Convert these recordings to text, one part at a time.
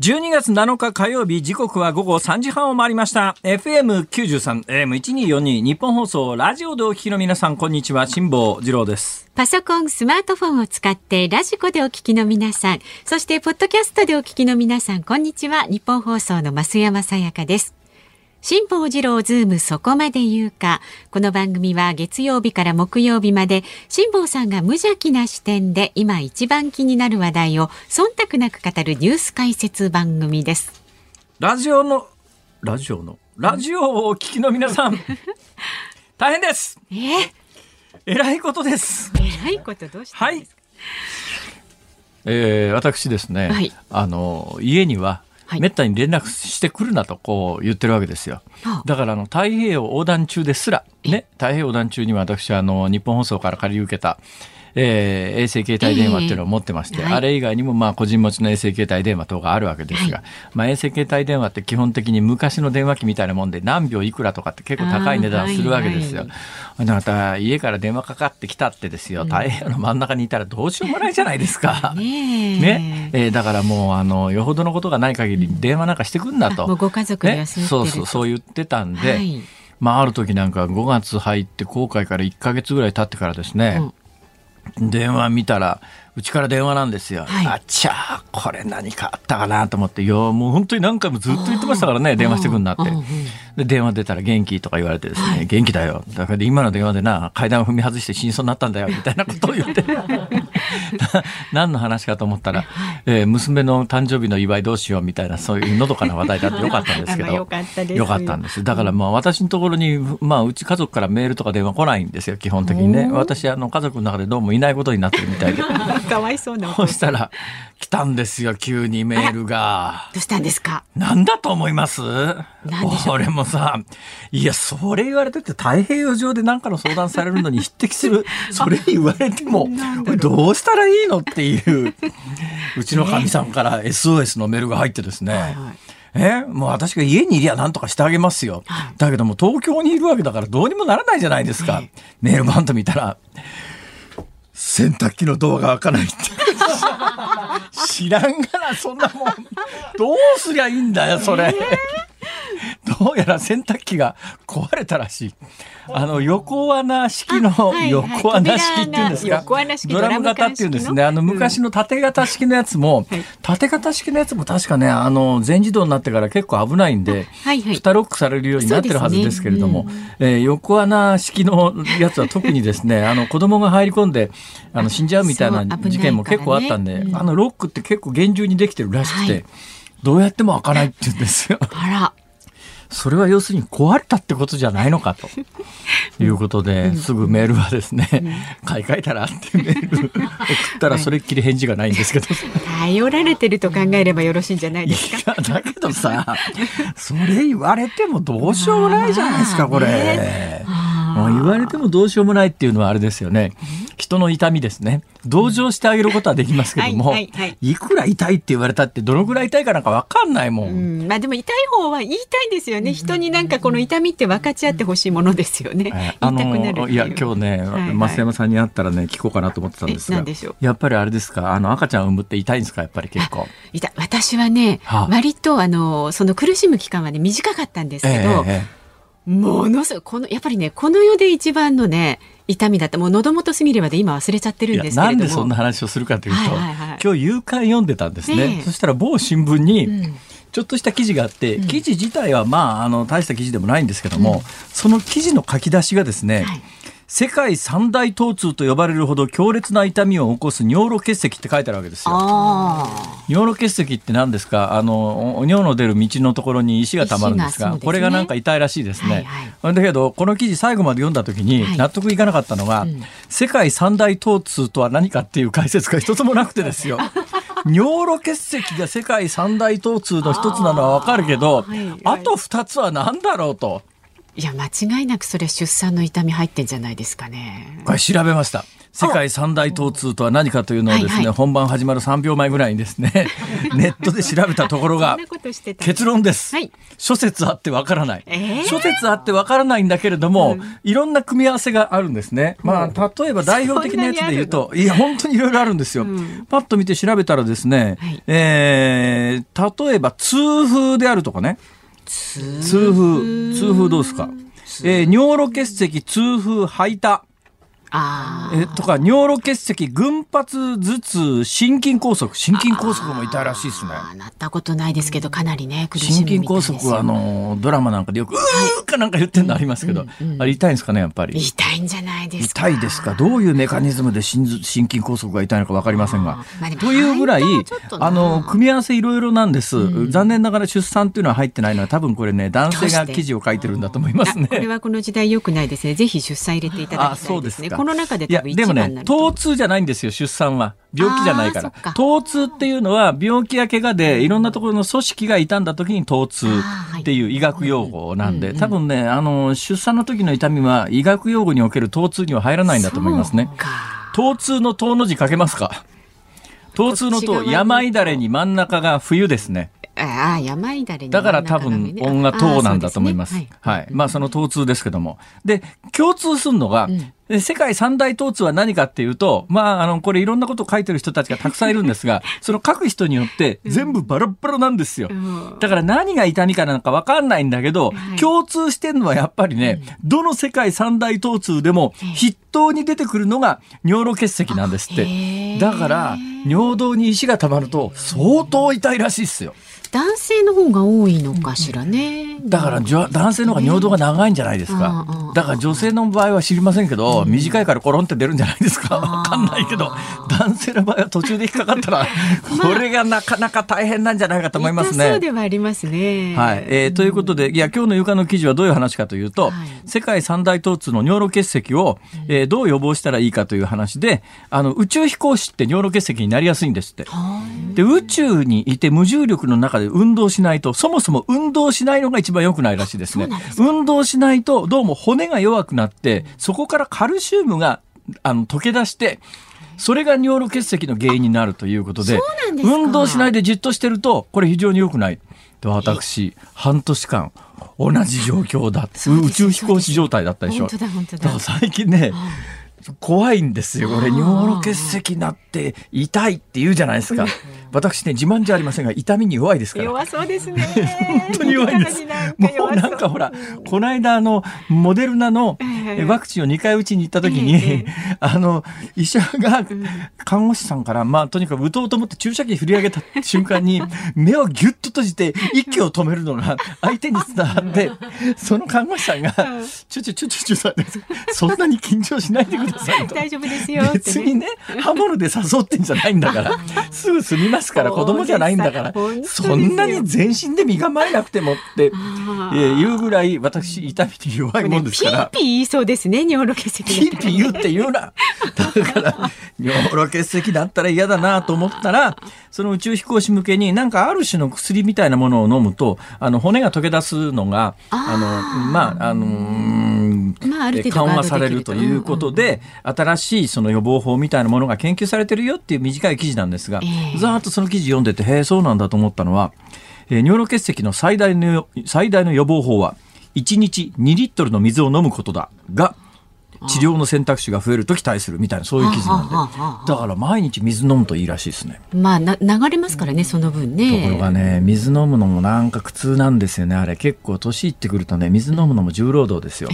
12月7日火曜日時刻は午後3時半を回りました FM93 AM1242 ニッポン放送ラジオでお聞きの皆さんこんにちは辛坊治郎ですパソコン、スマートフォンを使ってラジコでお聞きの皆さん、そしてポッドキャストでお聞きの皆さん、こんにちは。ニッポン放送の増山さやかです。辛坊治郎ズームそこまで言うか。この番組は月曜日から木曜日まで辛坊さんが無邪気な視点で今一番気になる話題を忖度なく語るニュース解説番組です。ラジオのラジオのラジオをお聞きの皆さん。大変です。え？ー、えらいことです。えらいことどうしたはい。えー、私ですね、はい。あの家にははいめったに連絡してくるなとこう言ってるわけですよ。はあ。だからあの太平洋横断中ですら、ね、太平洋横断中には私はあの日本放送から借り受けた、えー衛星携帯電話っていうのを持ってまして、ええはいあれ以外にもまあ個人持ちの衛星携帯電話等があるわけですが、はまあ、衛星携帯電話って基本的に昔の電話機みたいなもんで何秒いくらとかって結構高い値段するわけですよ。あでまた家から電話かかってきたってですよ、太平洋の真ん中にいたらどうしようもないじゃないですか。ねえ。ね。えーだからもうあのよほどのことがない限り電話なんかしてくんなと、ご家族でね、休んでるそうそうそう言ってたんで、はい。まあある時なんか5月入って航海から1か月ぐらい経ってからですね、電話見たらうちから電話なんですよ、はい。あっちゃーこれ何かあったかなと思って。いやもう本当に何回もずっと言ってましたからね電話してくんなって。で電話出たら元気とか言われてですね、はい。元気だよ。だから今の電話でな階段を踏み外して死にそうになったんだよみたいなことを言って。な何の話かと思ったら、えー娘の誕生日の祝いどうしようみたいなそういうのどかな話題だってよかったんですけど。よかったんです。だからまあ私のところに、まあ、うち家族からメールとか電話来ないんですよ基本的にね。私あの家族の中でどうもいないことになってるみたいで かわいそうなおそしたら来たんですよ急にメールが。どうしたんですか？なんだと思います？俺もさ、いや、それ言われてて太平洋上で何かの相談されるのに匹敵する、それ言われても、どうしたらいいのっていう、うちのかみさんから SOS のメールが入ってですね、はいはい。えもう私が家にいりゃ何とかしてあげますよ。だけども東京にいるわけだからどうにもならないじゃないですか。メールバンド見たら、洗濯機のドアが開かないって。知らんがな、そんなもん。どうすりゃいいんだよ、それ。どうやら洗濯機が壊れたらしい。あの、横穴式の、横穴式っていうんですか？ドラム型っていうんですね。あの、昔の縦型式のやつも、はい。縦型式のやつも確かね、あの、全自動になってから結構危ないんで、はいはい。蓋ロックされるようになってるはずですけれども、えー横穴式のやつは特にですね、あの、子供が入り込んで、あの、死んじゃうみたいな事件も結構あったんで、うん。あの、ロックって結構厳重にできてるらしくて、はい。どうやっても開かないって言うんですよ。あらそれは要するに壊れたってことじゃないのかと。いうことで、すぐメールはですね、買い替えたらってメール 送ったらそれっきり返事がないんですけど。頼られてると考えればよろしいんじゃないいですか？や、だけどさ、それ言われてもどうしようもないじゃないですか、これ。言われてもどうしようもないっていうのはあれですよね。人の痛みですね。同情してあげることはできますけども、はいはいはい。いくら痛いって言われたってどのぐらい痛いかなんかわかんないもん。うん、まあでも痛い方は言いたいんですよね。人になんかこの痛みって分かち合ってほしいものですよね。えーあ言いたくなるいや今日ね、はい。はい増山さんに会ったらね聞こうかなと思ってたんですが。やっぱりあれですか？あの赤ちゃん産むって痛いんですか？やっぱり結構。私はね、はあ。割とあのその苦しむ期間はね短かったんですけど、え。ものすごいこのやっぱりねこの世で一番のね痛みだった。もう喉元すみれまで今忘れちゃってるんですけれども。なんでそんな話をするかというと、はいはいはい。今日夕刊読んでたんですね、ええ。そしたら某新聞に、うん。ちょっとした記事があって、記事自体はまああの大した記事でもないんですけども、その記事の書き出しがですね、はい世界三大疼痛と呼ばれるほど強烈な痛みを起こす尿路結石って書いてあるわけですよ。あ尿路結石って何ですか？あのお尿の出る道のところに石がたまるんですがね。これがなんか痛いらしいですね、はいだけどこの記事最後まで読んだ時にはい納得いかなかったのが、うん。世界三大疼痛とは何かっていう解説が一つもなくてですよ。尿路結石が世界三大疼痛の一つなのはわかるけどあーはいはい。あと二つは何だろうといや間違いなくそれ出産の痛み入ってんじゃないですかね。これ調べました。世界三大疼痛とは何かというのをですね、はいはい。本番始まる3秒前ぐらいにですね、ネットで調べたところが結論です。はい。諸説あってわからない、えー？諸説あってわからないんだけれども、いろんな組み合わせがあるんですね。まあ、例えば代表的なやつで言うと、いや、本当にいろいろあるんですよ。ん。パッと見て調べたらですね、はい。えー例えば痛風であるとかね痛風。痛風どうですか、えー、尿路結石痛風吐いたあえとか尿路結石群発頭痛心筋梗塞心筋梗塞も痛いらしいですね。あなったことないですけどかなりね苦しみたいですよ。筋梗塞はあのドラマなんかでよく「うー」かなんか言ってるのありますけど、あれ痛いんですかねやっぱり。痛いんじゃないですか痛いですか。どういうメカニズムで心臓心筋梗塞が痛いのか分かりませんが。というぐらいあの組み合わせいろいろなんです、残念ながら出産っていうのは入ってないのは多分これね男性が記事を書いてるんだと思いますあこれね。はこの時代良くないですね。ぜひ出産入れていただあきたいうですねこの中でいや多分一でもね番になると疼痛じゃないんですよ出産は。病気じゃないから。疼痛っていうのは病気や怪我でいろんなところの組織が傷んだ時に疼痛っていう医学用語なんで多分ねあの出産の時の痛みは医学用語における疼痛には入らないんだと思いますね。疼痛の疼の字書けますか？疼痛の疼こっち側に。病だれに真ん中が冬ですねああ病だれにだから多分音が糖なんだと思います。すねはい。まあその疼痛ですけども。で、共通するのが、で世界三大疼痛は何かっていうと、まああの、これいろんなことを書いてる人たちがたくさんいるんですが、その書く人によって全部バラッバラなんですよ。んだから何が痛みかなんかわかんないんだけど、はい共通してるのはやっぱりね、どの世界三大疼痛でも筆頭に出てくるのが尿路結石なんですっへて。ーだから、尿道に石が溜まると相当痛いらしいですよ。男性の方が多いのかしらね。だからじょ男性の方が尿道が長いんじゃないですか。だから女性の場合は知りませんけど、短いからコロンって出るんじゃないですか。わかんないけど、男性の場合は途中で引っかかったら、これがなかなか大変なんじゃないかと思いますね。痛そうではありますね。はい、えーということで、いや、今日の床の記事はどういう話かというと、はい世界三大疼痛の尿路結石を、えーどう予防したらいいかという話で、あの、宇宙飛行士って尿路結石になりやすいんですって。で、宇宙にいて無重力の中で運動しないと、そもそも運動しないのが一番良くないらしいですね。運動しないと、どうも骨が弱くなって、そこからカルシウムが、あの、溶け出して、それが尿路結石の原因になるということで、運動しないでじっとしてると、これ非常に良くない。で私、半年間、同じ状況だ。宇宙飛行士状態だったでしょ。だだから最近ね、怖いんですよ。これ、尿路結石になって痛いって言うじゃないですか。私ね、自慢じゃありませんが、痛みに弱いですから。弱そうですね。本当に弱いんです。もうなんかほら、この間あの、モデルナのえワクチンを2回打ちに行った時に、あの、医者が看護師さんから、まあとにかく打とうと思って注射器振り上げた瞬間に、目をギュッと閉じて息を止めるのが相手に伝わって、その看護師さんが、ちょちょちょちょちょ、そんなに緊張しないでくださいと。大丈夫ですよ。別にね、刃物で誘ってんじゃないんだから、すぐ済みますから、子供じゃないんだからそんなに全身で身構えなくてもって、えー言うぐらい、私、痛みに弱いもんですから。ピーピー言いそうですね、尿路結石。ピーピー言うって言うな。だから、尿路結石だったら嫌だなと思ったら、その宇宙飛行士向けになんかある種の薬みたいなものを飲むと、あの、骨が溶け出すのが、あの、まあ、あのーまあある程度緩和されるということで、新しいその予防法みたいなものが研究されてるよっていう短い記事なんですが、ええざーっとその記事読んでて、へえ、そうなんだと思ったのは、えー尿路結石の最大の最大の予防法は、1日2リットルの水を飲むことだが、治療の選択肢が増えると期待するみたいな、そういう記事なんで。だから毎日水飲むといいらしいですね。まあな流れますからね、その分ね。ところがね、水飲むのもなんか苦痛なんですよね、あれ。結構年いってくるとね、水飲むのも重労働ですよ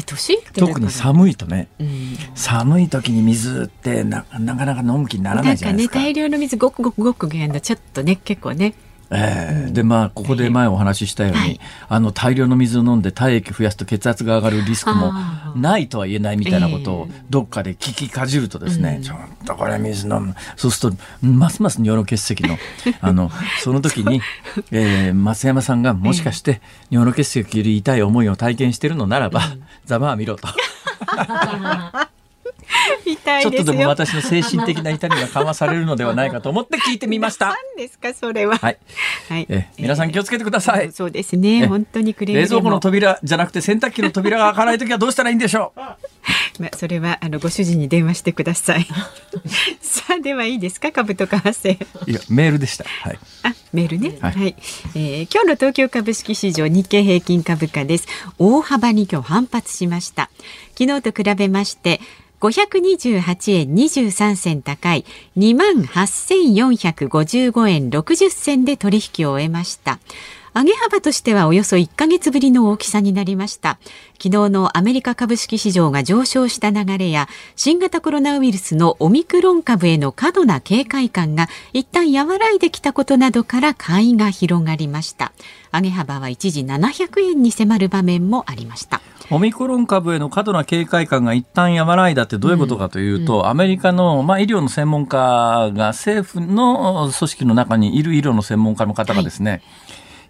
特に寒いとね、うん寒い時に水ってななかなか飲む気にならなないんかねじゃないですか。大量の水ごくごくごく減るとちょっとね結構ねええ。でまあここで前お話ししたように、はい。あの大量の水を飲んで体液増やすと血圧が上がるリスクもあないとは言えないみたいなことをどっかで聞きかじるとですね、ちょっとこれ水飲む。そうするとますます尿路結石の あのその時に、えー増山さんがもしかして尿路結石より痛い思いを体験してるのならば、ざまあ見ろと。痛ちょっとでも。私の精神的な痛みが緩和されるのではないかと思って聞いてみました。何ですかそれは。はい。はいえ皆さん気をつけてください。そうですね。え本当にくれ冷蔵庫の扉じゃなくて洗濯機の扉が開かないときはどうしたらいいんでしょう。まあそれはあのご主人に電話してください。さあではいいですか株と為替。いやメールでした。はい。あ、メールね。は、はいいえー今日の東京株式市場日経平均株価です。大幅に今日反発しました。昨日と比べまして、528円23銭高い28,455円60銭で取引を終えました。上げ幅としてはおよそ1ヶ月ぶりの大きさになりました。昨日のアメリカ株式市場が上昇した流れや新型コロナウイルスのオミクロン株への過度な警戒感が一旦和らいできたことなどから買いが広がりました。上げ幅は一時700円に迫る場面もありました。オミクロン株への過度な警戒感が一旦和らいだってどういうことかというと、うん。うん、アメリカの、まあ、医療の専門家が政府の組織の中にいる医療の専門家の方がですね、はい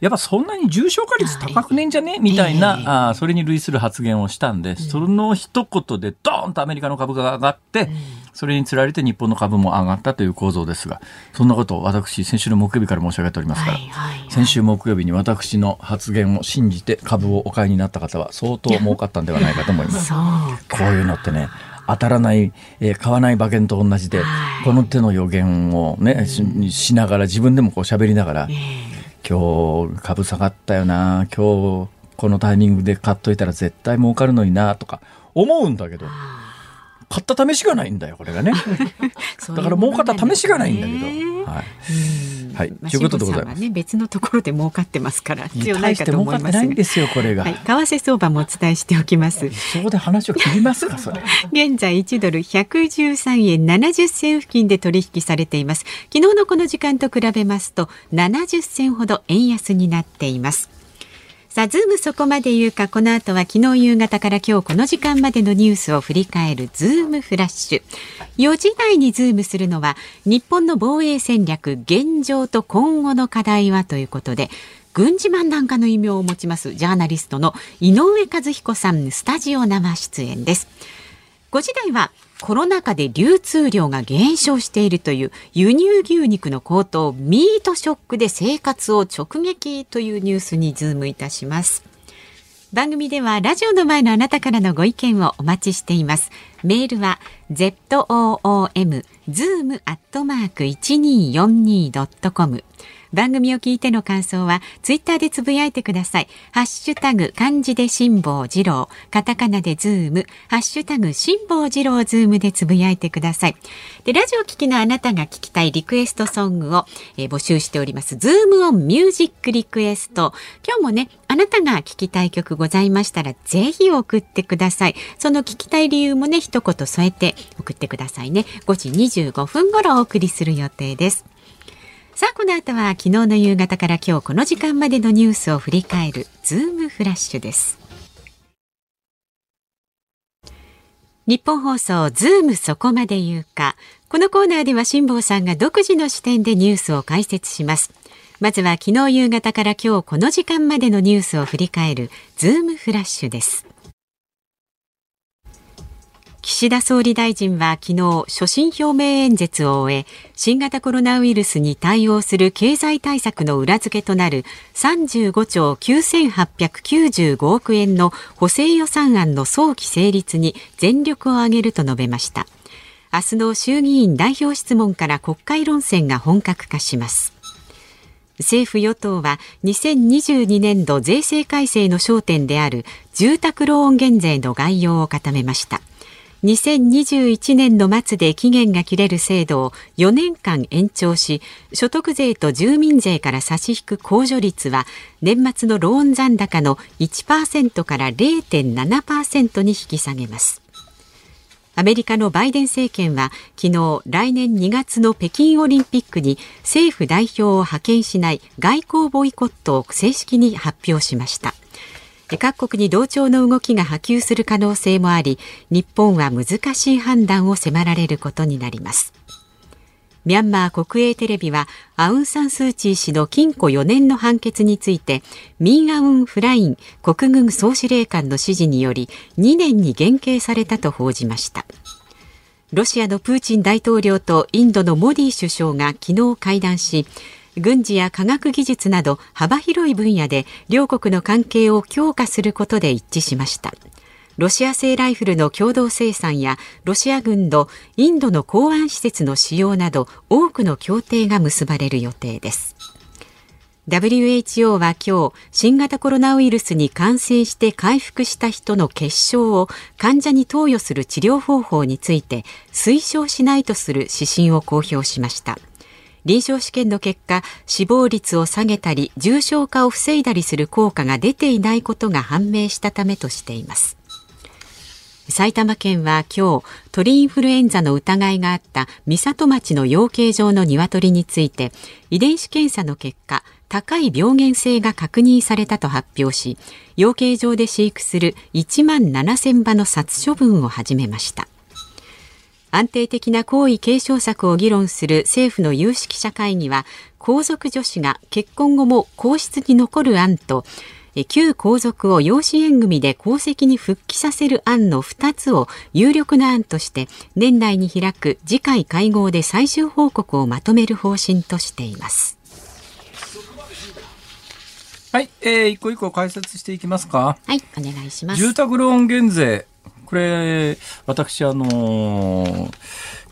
やっぱそんなに重症化率高くねんじゃね？みたいな、えー、あそれに類する発言をしたんで、うん、その一言でドーンとアメリカの株価が上がって、うん、それにつられて日本の株も上がったという構造ですが、そんなことを私、先週の木曜日から申し上げておりますから、はいはいはい、先週木曜日に私の発言を信じて株をお買いになった方は相当儲かったんではないかと思います。こういうのってね、当たらない、えー、買わない馬券と同じで、はい、この手の予言をね、ししながら自分でもこう喋りながら、えー今日株下がったよな。今日このタイミングで買っといたら絶対儲かるのになとか思うんだけど。買った試しがないんだよこれがね だから儲かった試しがないんだけど、はいはい、ということでございます。ね、別のところで儲かってますから、必要ないかと思いますないんですよ、これが、はい。為替相場もお伝えしておきます。そこで話を切りますか、それ。現在1ドル113円70銭付近で取引されています。昨日のこの時間と比べますと、70銭ほど円安になっています。さあ、ズームそこまで言うか、この後は昨日夕方から今日この時間までのニュースを振り返るズームフラッシュ。4時台にズームするのは、日本の防衛戦略、現状と今後の課題はということで、軍事漫談家の異名を持ちますジャーナリストの井上和彦さん、スタジオ生出演です。5時台はコロナ禍で流通量が減少しているという輸入牛肉の高騰ミートショックで生活を直撃というニュースにズームいたします。番組ではラジオの前のあなたからのご意見をお待ちしています。メールは zoom zoom アットマーク 1242.com 番組を聞いての感想はツイッターでつぶやいてください。ハッシュタグ漢字で辛坊治郎、カタカナでズーム、ハッシュタグ辛坊治郎ズームでつぶやいてください。で、ラジオ聞きのあなたが聞きたいリクエストソングを、えー、募集しております。ズームオンミュージックリクエスト。今日もね、あなたが聞きたい曲ございましたら、ぜひ送ってください。その聞きたい理由もね、一言添えて送ってくださいね。5時25分頃お送りする予定です。さあこの後は昨日の夕方から今日この時間までのニュースを振り返るズームフラッシュです。日本放送ズームそこまで言うか。このコーナーでは辛坊さんが独自の視点でニュースを解説します。まずは昨日夕方から今日この時間までのニュースを振り返るズームフラッシュです。岸田総理大臣は昨日所信表明演説を終え新型コロナウイルスに対応する経済対策の裏付けとなる35兆9895億円の補正予算案の早期成立に全力を挙げると述べました。明日の衆議院代表質問から国会論戦が本格化します。政府与党は2022年度税制改正の焦点である住宅ローン減税の概要を固めました。2021年の末で期限が切れる制度を4年間延長し所得税と住民税から差し引く控除率は年末のローン残高の1%から0.7%に引き下げます。アメリカのバイデン政権は昨日来年2月の北京オリンピックに政府代表を派遣しない外交ボイコットを正式に発表しました。各国に同調の動きが波及する可能性もあり日本は難しい判断を迫られることになります。ミャンマー国営テレビはアウン・サン・スー・チー氏の禁錮4年の判決についてミン・アウン・フライン国軍総司令官の指示により2年に減刑されたと報じました。ロシアのプーチン大統領とインドのモディ首相が昨日会談し軍事や科学技術など幅広い分野で両国の関係を強化することで一致しましたロシア製ライフルの共同生産やロシア軍のインドの港湾施設の使用など多くの協定が結ばれる予定です WHO は今日、新型コロナウイルスに感染して回復した人の結晶を患者に投与する治療方法について推奨しないとする指針を公表しました。臨床試験の結果、死亡率を下げたり、重症化を防いだりする効果が出ていないことが判明したためとしています。埼玉県は今日鳥インフルエンザの疑いがあった三里町の養鶏場の鶏について遺伝子検査の結果高い病原性が確認されたと発表し養鶏場で飼育する1万7000羽の殺処分を始めました安定的な皇位継承策を議論する政府の有識者会議は皇族女子が結婚後も皇室に残る案と旧皇族を養子縁組で皇籍に復帰させる案の2つを有力な案として年内に開く次回会合で最終報告をまとめる方針としています。はい、えー、一個一個解説していきますか。はい、お願いします。住宅ローン減税。これ、私、あのー、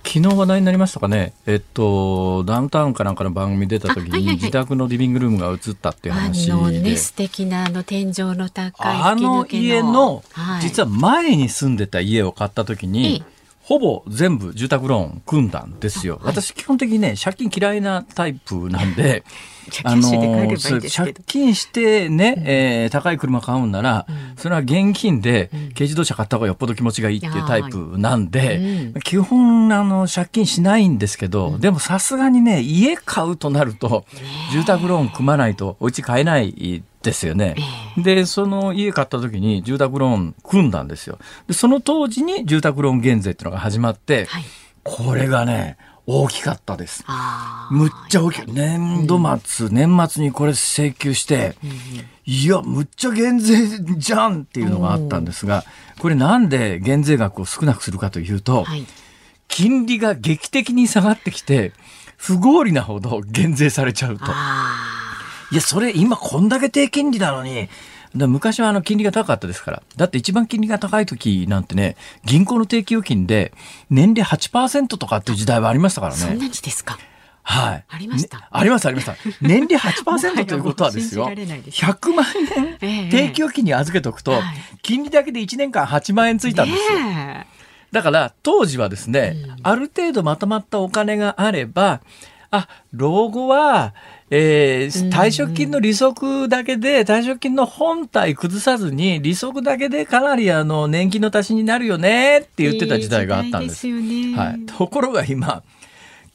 昨日話題になりましたかね、えっと、ダウンタウンかなんかの番組出た時に、自宅のリビングルームが映ったっていう話で。あのね、素敵なあの天井の高いあの家の、はい、実は前に住んでた家を買った時に、ほぼ全部住宅ローン組んだんですよ。私基本的にね、借金嫌いなタイプなんで、あの借金してね、えー、高い車買うんなら、それは現金で軽自動車買った方がよっぽど気持ちがいいっていうタイプなんで、基本あの借金しないんですけど、でもさすがにね家買うとなると住宅ローン組まないとお家買えないですよね。で、その家買った時に住宅ローン組んだんですよ。で、その当時に住宅ローン減税っていうのが始まって、はい、これがね、大きかったです。むっちゃ大きい。年度末、うん、年末にこれ請求して、うん、いや、むっちゃ減税じゃんっていうのがあったんですが、これなんで減税額を少なくするかというと、はい、金利が劇的に下がってきて、不合理なほど減税されちゃうと。いや、それ今こんだけ低金利なのに、昔はあの金利が高かったですから。だって一番金利が高い時なんてね、銀行の定期預金で年利8%とかっていう時代はありましたからね。そんなにですか？はい。ありました、ね、ありました、ありました。年利8% ということはですよ。100万円 定期預金に預けとくと、金利だけで1年間8万円ついたんですよ。だから当時はですね、うん、ある程度まとまったお金があれば、あ、老後は、えー、退職金の利息だけで、退職金の本体崩さずに、利息だけでかなりあの年金の足しになるよねって言ってた時代があったんです。ですはい、ところが今、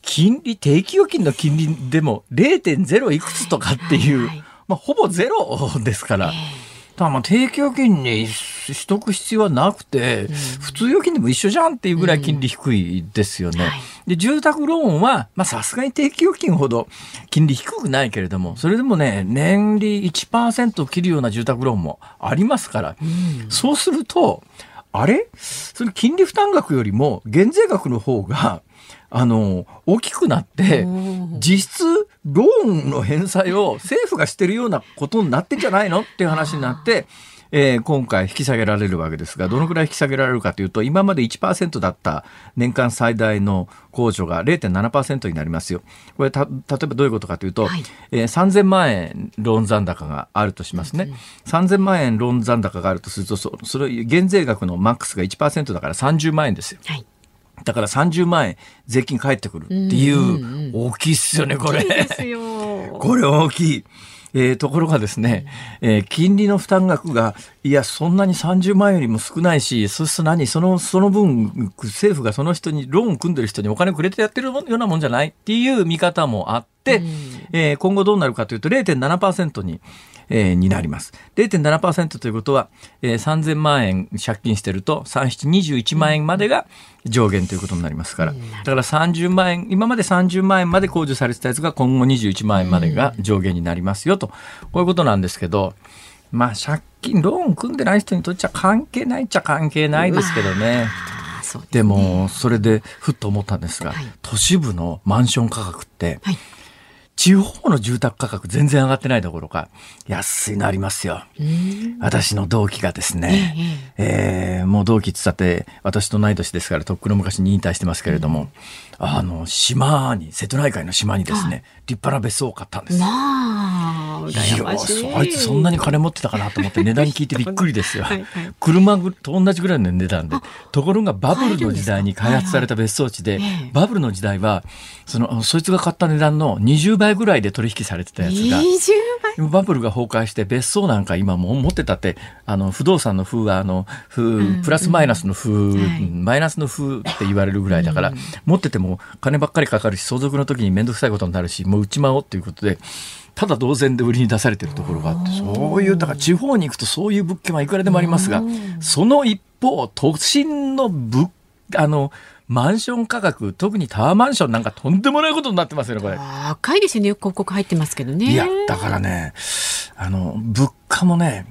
金利、定期預金の金利でも0.0いくつとかっていう、はい。はい、まあ、ほぼゼロですから。えーだまあ定期預金に取得必要はなくて、うん、普通預金でも一緒じゃんっていうぐらい金利低いですよね。うん。はい、で住宅ローンはさすがに定期預金ほど金利低くないけれどもそれでもね年利1%切るような住宅ローンもありますから、うん、そうするとあれ？その金利負担額よりも減税額の方があの、大きくなって、実質ローンの返済を政府がしてるようなことになってんじゃないの？っていう話になって、えー、今回引き下げられるわけですが、どのくらい引き下げられるかというと、今まで1%だった年間最大の控除が0.7%になりますよ。これた、例えばどういうことかというと、はい、えー、3000万円ローン残高があるとしますね。うん、3000万円ローン残高があるとすると、そそれ、減税額のマックスが1%だから30万円ですよ。はいだから30万円税金返ってくるっていう、大きいっすよね、これ。これ大きい。えー、ところがですね、えー、金利の負担額が、いや、そんなに30万円よりも少ないし、そうすると何その、その分、政府がその人に、ローン組んでる人にお金くれてやってるようなもんじゃないっていう見方もあって、えー、今後どうなるかというと0.7%に、えー、になります。0.7%ということは、えー、3000万円借金してると、3721万円までが上限ということになりますから、だから30万円、今まで30万円まで控除されてたやつが今後21万円までが上限になりますよと、こういうことなんですけど、まあ借金、ローン組んでない人にとっちゃ関係ないっちゃ関係ないですけどね。でも、それでふっと思ったんですが、はい、都市部のマンション価格って、はい地方の住宅価格全然上がってないどころか、安いのありますよ。私の同期がですね、ええー、もう同期ったって、私と同い年ですから、とっくの昔に引退してますけれども、うん、あの、島に、瀬戸内海の島にですね、立派な別荘を買ったんです。まあ、羨ましい。あいつそんなに金持ってたかなと思って値段聞いてびっくりですよ。はいはい、車と同じぐらいの値段で。ところがバブルの時代に開発された別荘地で、バブルの時代は、その、そいつが買った値段の20倍ぐらいで取引されてたやつが、バブルが崩壊して別荘なんか今もう持ってたって、あの、不動産の風は、あの、風、プラスマイナスの風、マイナスの風って言われるぐらいだから、持ってても金ばっかりかかるし、相続の時に面倒くさいことになるし、もう売っちまおうっていうことで、ただ同然で売りに出されてるところがあってそういうだから地方に行くとそういう物件はいくらでもありますがその一方都心の物あのマンション価格特にタワーマンションなんかとんでもないことになってますよねこれ。高いですよね。広告入ってますけどね。いやだからねあの物価もね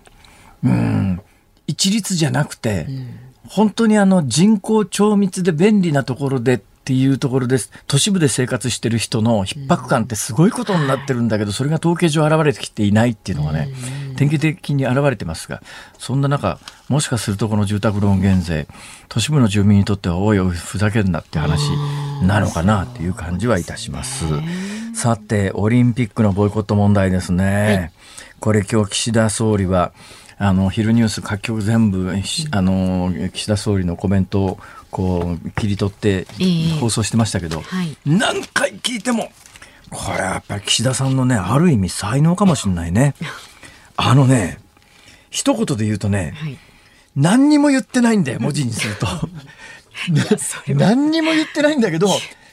うん一律じゃなくて、うん、本当にあの人口超密で便利なところでっていうところです。都市部で生活してる人の逼迫感ってすごいことになってるんだけど、それが統計上現れてきていないっていうのがね、典型的に現れてますが、そんな中、もしかするとこの住宅ローン減税、都市部の住民にとっては、おいおい、ふざけんなって話なのかなっていう感じはいたします。さて、オリンピックのボイコット問題ですね。これ今日岸田総理は、あの、昼ニュース各局全部、あの、岸田総理のコメントをこう切り取って放送してましたけど、えーはい、何回聞いてもこれはやっぱり岸田さんのねある意味才能かもしれないね。あのね一言で言うとね、はい、何にも言ってないんだよ文字にすると。何にも言ってないんだけど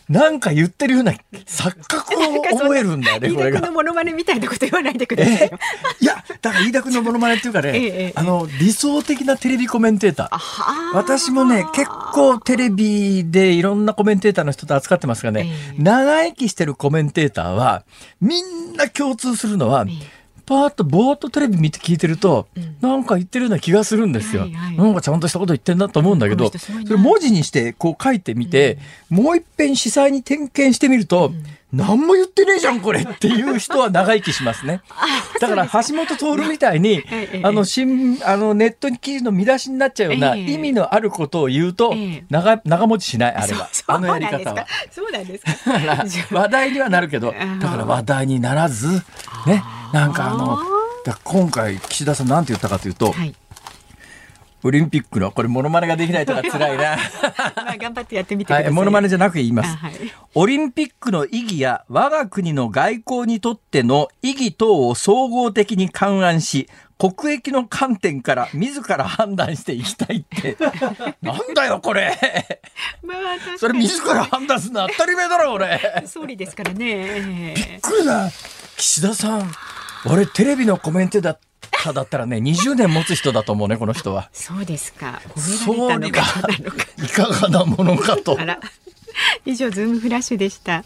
なんか言ってるような錯覚を覚えるんだよね、これが。のモノマネみたいなこと言わないでください。いや、だから飯田君のモノマネっていうかね、えあの、理想的なテレビコメンテーター。私もね、結構テレビでいろんなコメンテーターの人と扱ってますがね、え長生きしてるコメンテーターは、みんな共通するのは、えパーッとぼーっとテレビ見て聞いてると、うん、なんか言ってるような気がするんですよ、はいはい、なんかちゃんとしたこと言ってんだと思うんだけど、それ文字にしてこう書いてみて、うん、もう一遍司祭に点検してみると、うん。何も言ってねえじゃんこれっていう人は長生きしますね。だから橋本徹みたいに、あの新あのネットに記事の見出しになっちゃうような意味のあることを言うと長長持ちしないあれは。あのやり方は。そうなんです話題にはなるけどだから話題にならずねなんかあの今回岸田さんなんて言ったかというと。はいオリンピックの、これモノマネができないとか辛いな。まあ頑張ってやってみてください。はい、モノマネじゃなく言います、はい。オリンピックの意義や我が国の外交にとっての意義等を総合的に勘案し、国益の観点から自ら判断していきたいって。なんだよ、これ。まあ、それ自ら判断するの当たり前だろ、俺。総理ですからね。びっくりだ。岸田さん。俺、テレビのコメントだかだったらね、20年持つ人だと思うね、この人は。そうですか。褒められたのかいかがなものかと。以上、ズームフラッシュでした。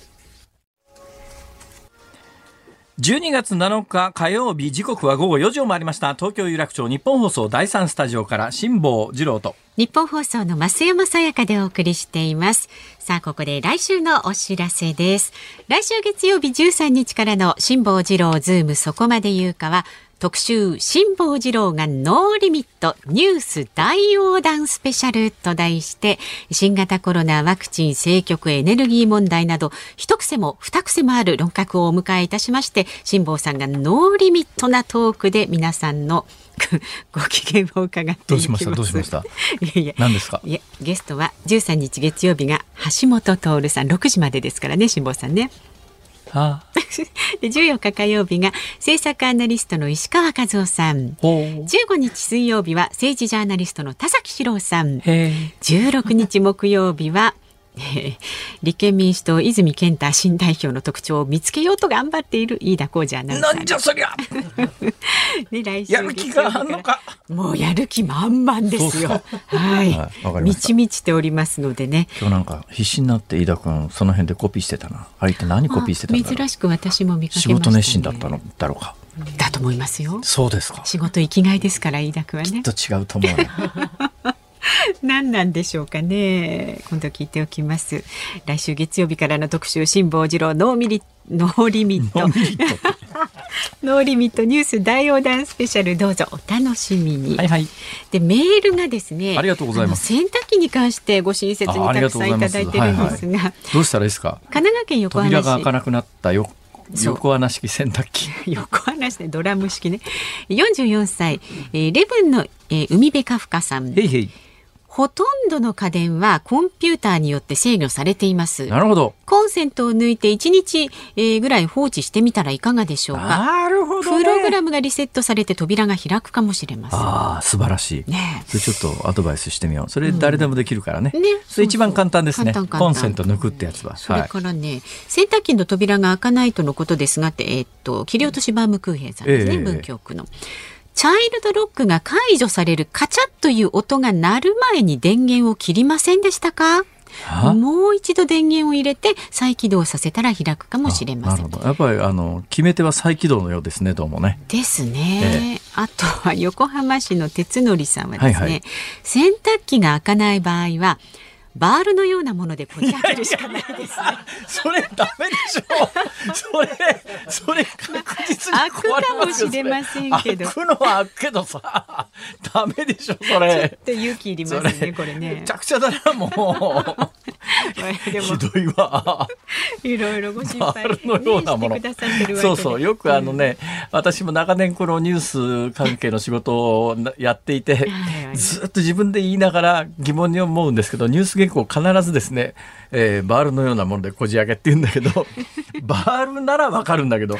12月7日火曜日時刻は午後4時を回りました東京有楽町日本放送第3スタジオから辛坊治郎と日本放送の増山さやかでお送りしていますさあここで来週のお知らせです。来週月曜日13日からの辛坊治郎ズームそこまで言うかは特集辛坊治郎がノーリミットニュース大横断スペシャルと題して新型コロナワクチン政局エネルギー問題など一癖も二癖もある論客をお迎えいたしまして辛坊さんがノーリミットなトークで皆さんの ご機嫌を伺ってどうしました？どうしました？いやいや。何ですか？いやゲストは13日月曜日が橋本徹さん。6時までですからね辛坊さんね。はあ、で14日火曜日が政策アナリストの石川和夫さん。15日水曜日は政治ジャーナリストの田崎史郎さん。16日木曜日は 立憲民主党泉健太新代表の特徴を見つけようと頑張っている飯田浩二アナウンサーなんじゃそりゃ。ね、来週やる気があんのか。もうやる気満々ですよ。はい、はい、満ち満ちておりますのでね。今日なんか必死になって飯田君その辺でコピーしてたな。あれって何コピーしてたの珍しく私も見かけました、ね、仕事熱心だったのだろうか。だと思いますよ。そうですか。仕事生きがいですから飯田君はね。きっと違うと思う、ね 何なんでしょうかね。今度聞いておきます。来週月曜日からの特集辛坊治郎ノーミリノーリミットノーミ リミットニュース大横断スペシャルどうぞお楽しみに。はいはい。でメールがですねありがとうございます洗濯機に関してご親切にたくさんいただいてるんですが、どうしたらいいですか？神奈川県横浜扉が開か市なくなったよ。横穴式洗濯機。横浜市でドラム式ね44歳、えーレブンの、えー海辺カフカさんへいへい。ほとんどの家電はコンピューターによって制御されていますなるほど。コンセントを抜いて1日、えーぐらい放置してみたらいかがでしょうかなるほど、ね。プログラムがリセットされて扉が開くかもしれませんああ、素晴らしい。ねそれちょっとアドバイスしてみよう。それ誰でもできるからね。ねそれ一番簡単ですね。コンセント抜くってやつは。それからね、洗濯機の扉が開かないとのことですがって、えーっと、切り落としバームクーヘンさんですね、ええ文京区の。チャイルドロックが解除されるカチャッという音が鳴る前に電源を切りませんでしたか？は？もう一度電源を入れて再起動させたら開くかもしれません。やっぱりあの決め手は再起動のようですね。どうもね。ですね、あとは横浜市の鉄則さんはですね、はいはい洗濯機が開かない場合はバールのようなものでこじ開けるしかないですね。それダメでしょ。それそれ確実に開くかもしれませんけど開くのは開くけどさ、ダメでしょそちょっれ。と勇気いりますね、これねめち。ゃくちゃだなもう。ひどいわ。いろいろご心配、バールのようなものそうそうよくあのね、私も長年このニュース関係の仕事をやっていてずっと自分で言いながら疑問に思うんですけどニュース原稿必ずですね、えーバールのようなものでこじ開けって言うんだけど バールならわかるんだけど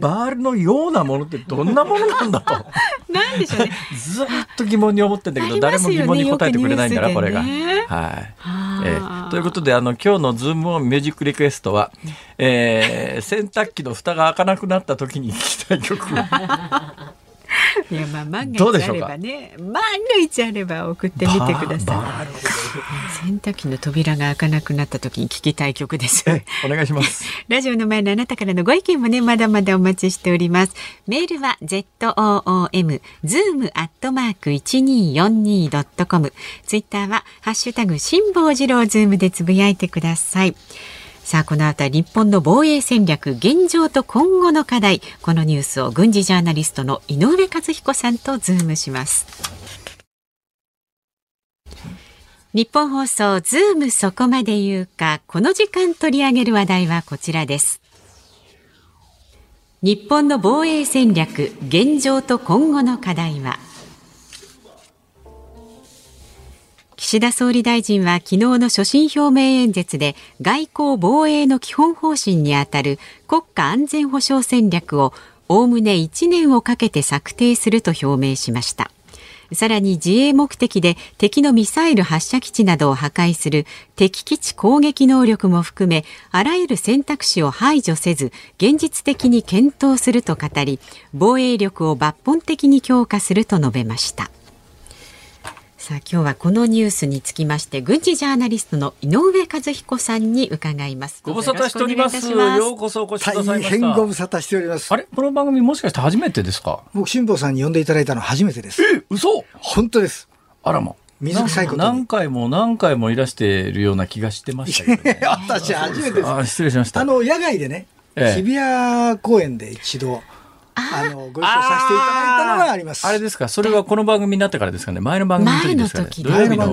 バールのようなものってどんなものなんだと。なんでしょうね。ずっと疑問に思ってんだけど、ね。誰も疑問に答えてくれないんだな、よくこれが。はい。はあえーということであの今日のズームオンミュージックリクエストは、えー洗濯機の蓋が開かなくなった時に聴きたい曲 いやまあ万が一あればね万が一あれば送ってみてください。洗濯機の扉が開かなくなった時に聞きたい曲です。えお願いします ラジオの前のあなたからのご意見もね、まだまだお待ちしております。メールは zoom zoom アットマーク一二四二ドットコム。ツイッターはハッシュタグ辛坊治郎ズームでつぶやいてください。さあ、この後は日本の防衛戦略、現状と今後の課題。このニュースを軍事ジャーナリストの井上和彦さんとズームします。日本放送ズームそこまで言うかこの時間取り上げる話題はこちらです日本の防衛戦略現状と今後の課題は岸田総理大臣は昨日の所信表明演説で外交防衛の基本方針にあたる国家安全保障戦略をおおむね1年をかけて策定すると表明しました。さらに自衛目的で敵のミサイル発射基地などを破壊する敵基地攻撃能力も含めあらゆる選択肢を排除せず現実的に検討すると語り防衛力を抜本的に強化すると述べました。さあ今日はこのニュースにつきまして軍事ジャーナリストの井上和彦さんに伺います。ご無沙汰しております。ようこそお越しください大ました。変ご無沙汰しております。あ。れ？この番組もしかして初めてですか？僕、辛坊さんに呼んでいただいたの初めてです。え嘘？本当です。あらま。水臭いことに。何回も何回もいらしているような気がしてましたけど、ね、私、初めてです。あ失礼しました。あの、野外でね、ええ。日比谷公園で一度、あの、ご一緒させていただいたのがあります。あれですか？それはこの番組になってからですかね？前の番組の時ですかね？土曜日前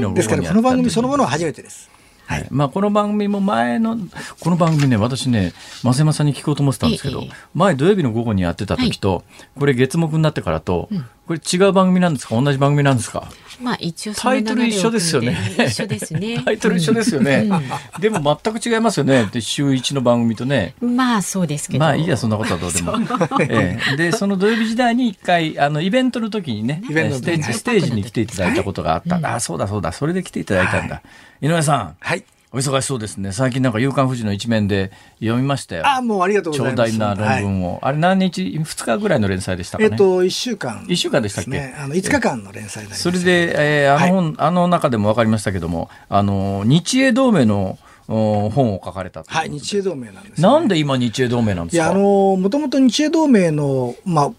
のですから、この番組そのものは初めてです。はい。まあ、この番組も前のこの番組ね私ね増山さんに聞こうと思ってたんですけど、ええ前土曜日の午後にやってた時と、これ月木になってからと、これ違う番組なんですか？同じ番組なんですか？まあ一応そタのイトル一緒ですよね。一緒ですね。タイトル一緒ですよね、でも全く違いますよね。で週一の番組とね。まあそうですけど。まあいいやそんなことはどうでも、ええ。でその土曜日時代に一回あのイベントの時にねステージステージに来ていただいたことがあった、あそうだそうだ。それで来ていただいたんだ、井上さんはい。お忙しそうですね。最近なんか夕刊富士の一面で読みましたよ。あ、もうありがとうございます。長大な論文を。あれ何日、2日ぐらいの連載でしたかね。はいえっと、一週間。一週間でしたっけ？ね。あの、5日間の連載になります。それで、えーあの本、あの中でも分かりましたけども、あの、日英同盟のお本を書かれたとはい、日英同盟なんです、ね。なんで今日英同盟なんですか？いや、あの、もともと日英同盟の、まあ、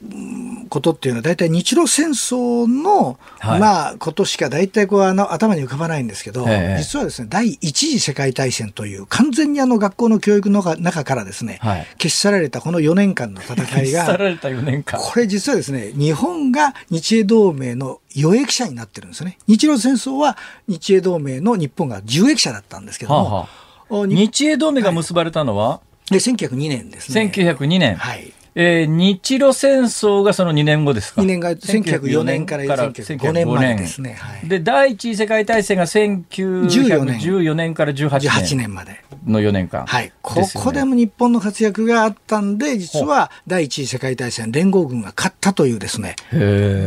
ことっていうのは大体日露戦争の、はい。まあことしか大体こうあの頭に浮かばないんですけど、ええ。実はですね第一次世界大戦という完全にあの学校の教育の中からですね、はい。消し去られたこの4年間の戦いが消し去られた4年間。これ実はですね日本が日英同盟の与益者になってるんですよね。日露戦争は日英同盟の日本が受益者だったんですけども、はあはあ。日英同盟が結ばれたのは、で1902年ですね。1902年。はい。えー日露戦争がその2年後ですか？2年が1904年から1905年までですね。はい。で、第一次世界大戦が1914年から18 18年。年まで。の4年間。はい、ここでも日本の活躍があったんで、実は第一次世界大戦、連合軍が勝ったというですね、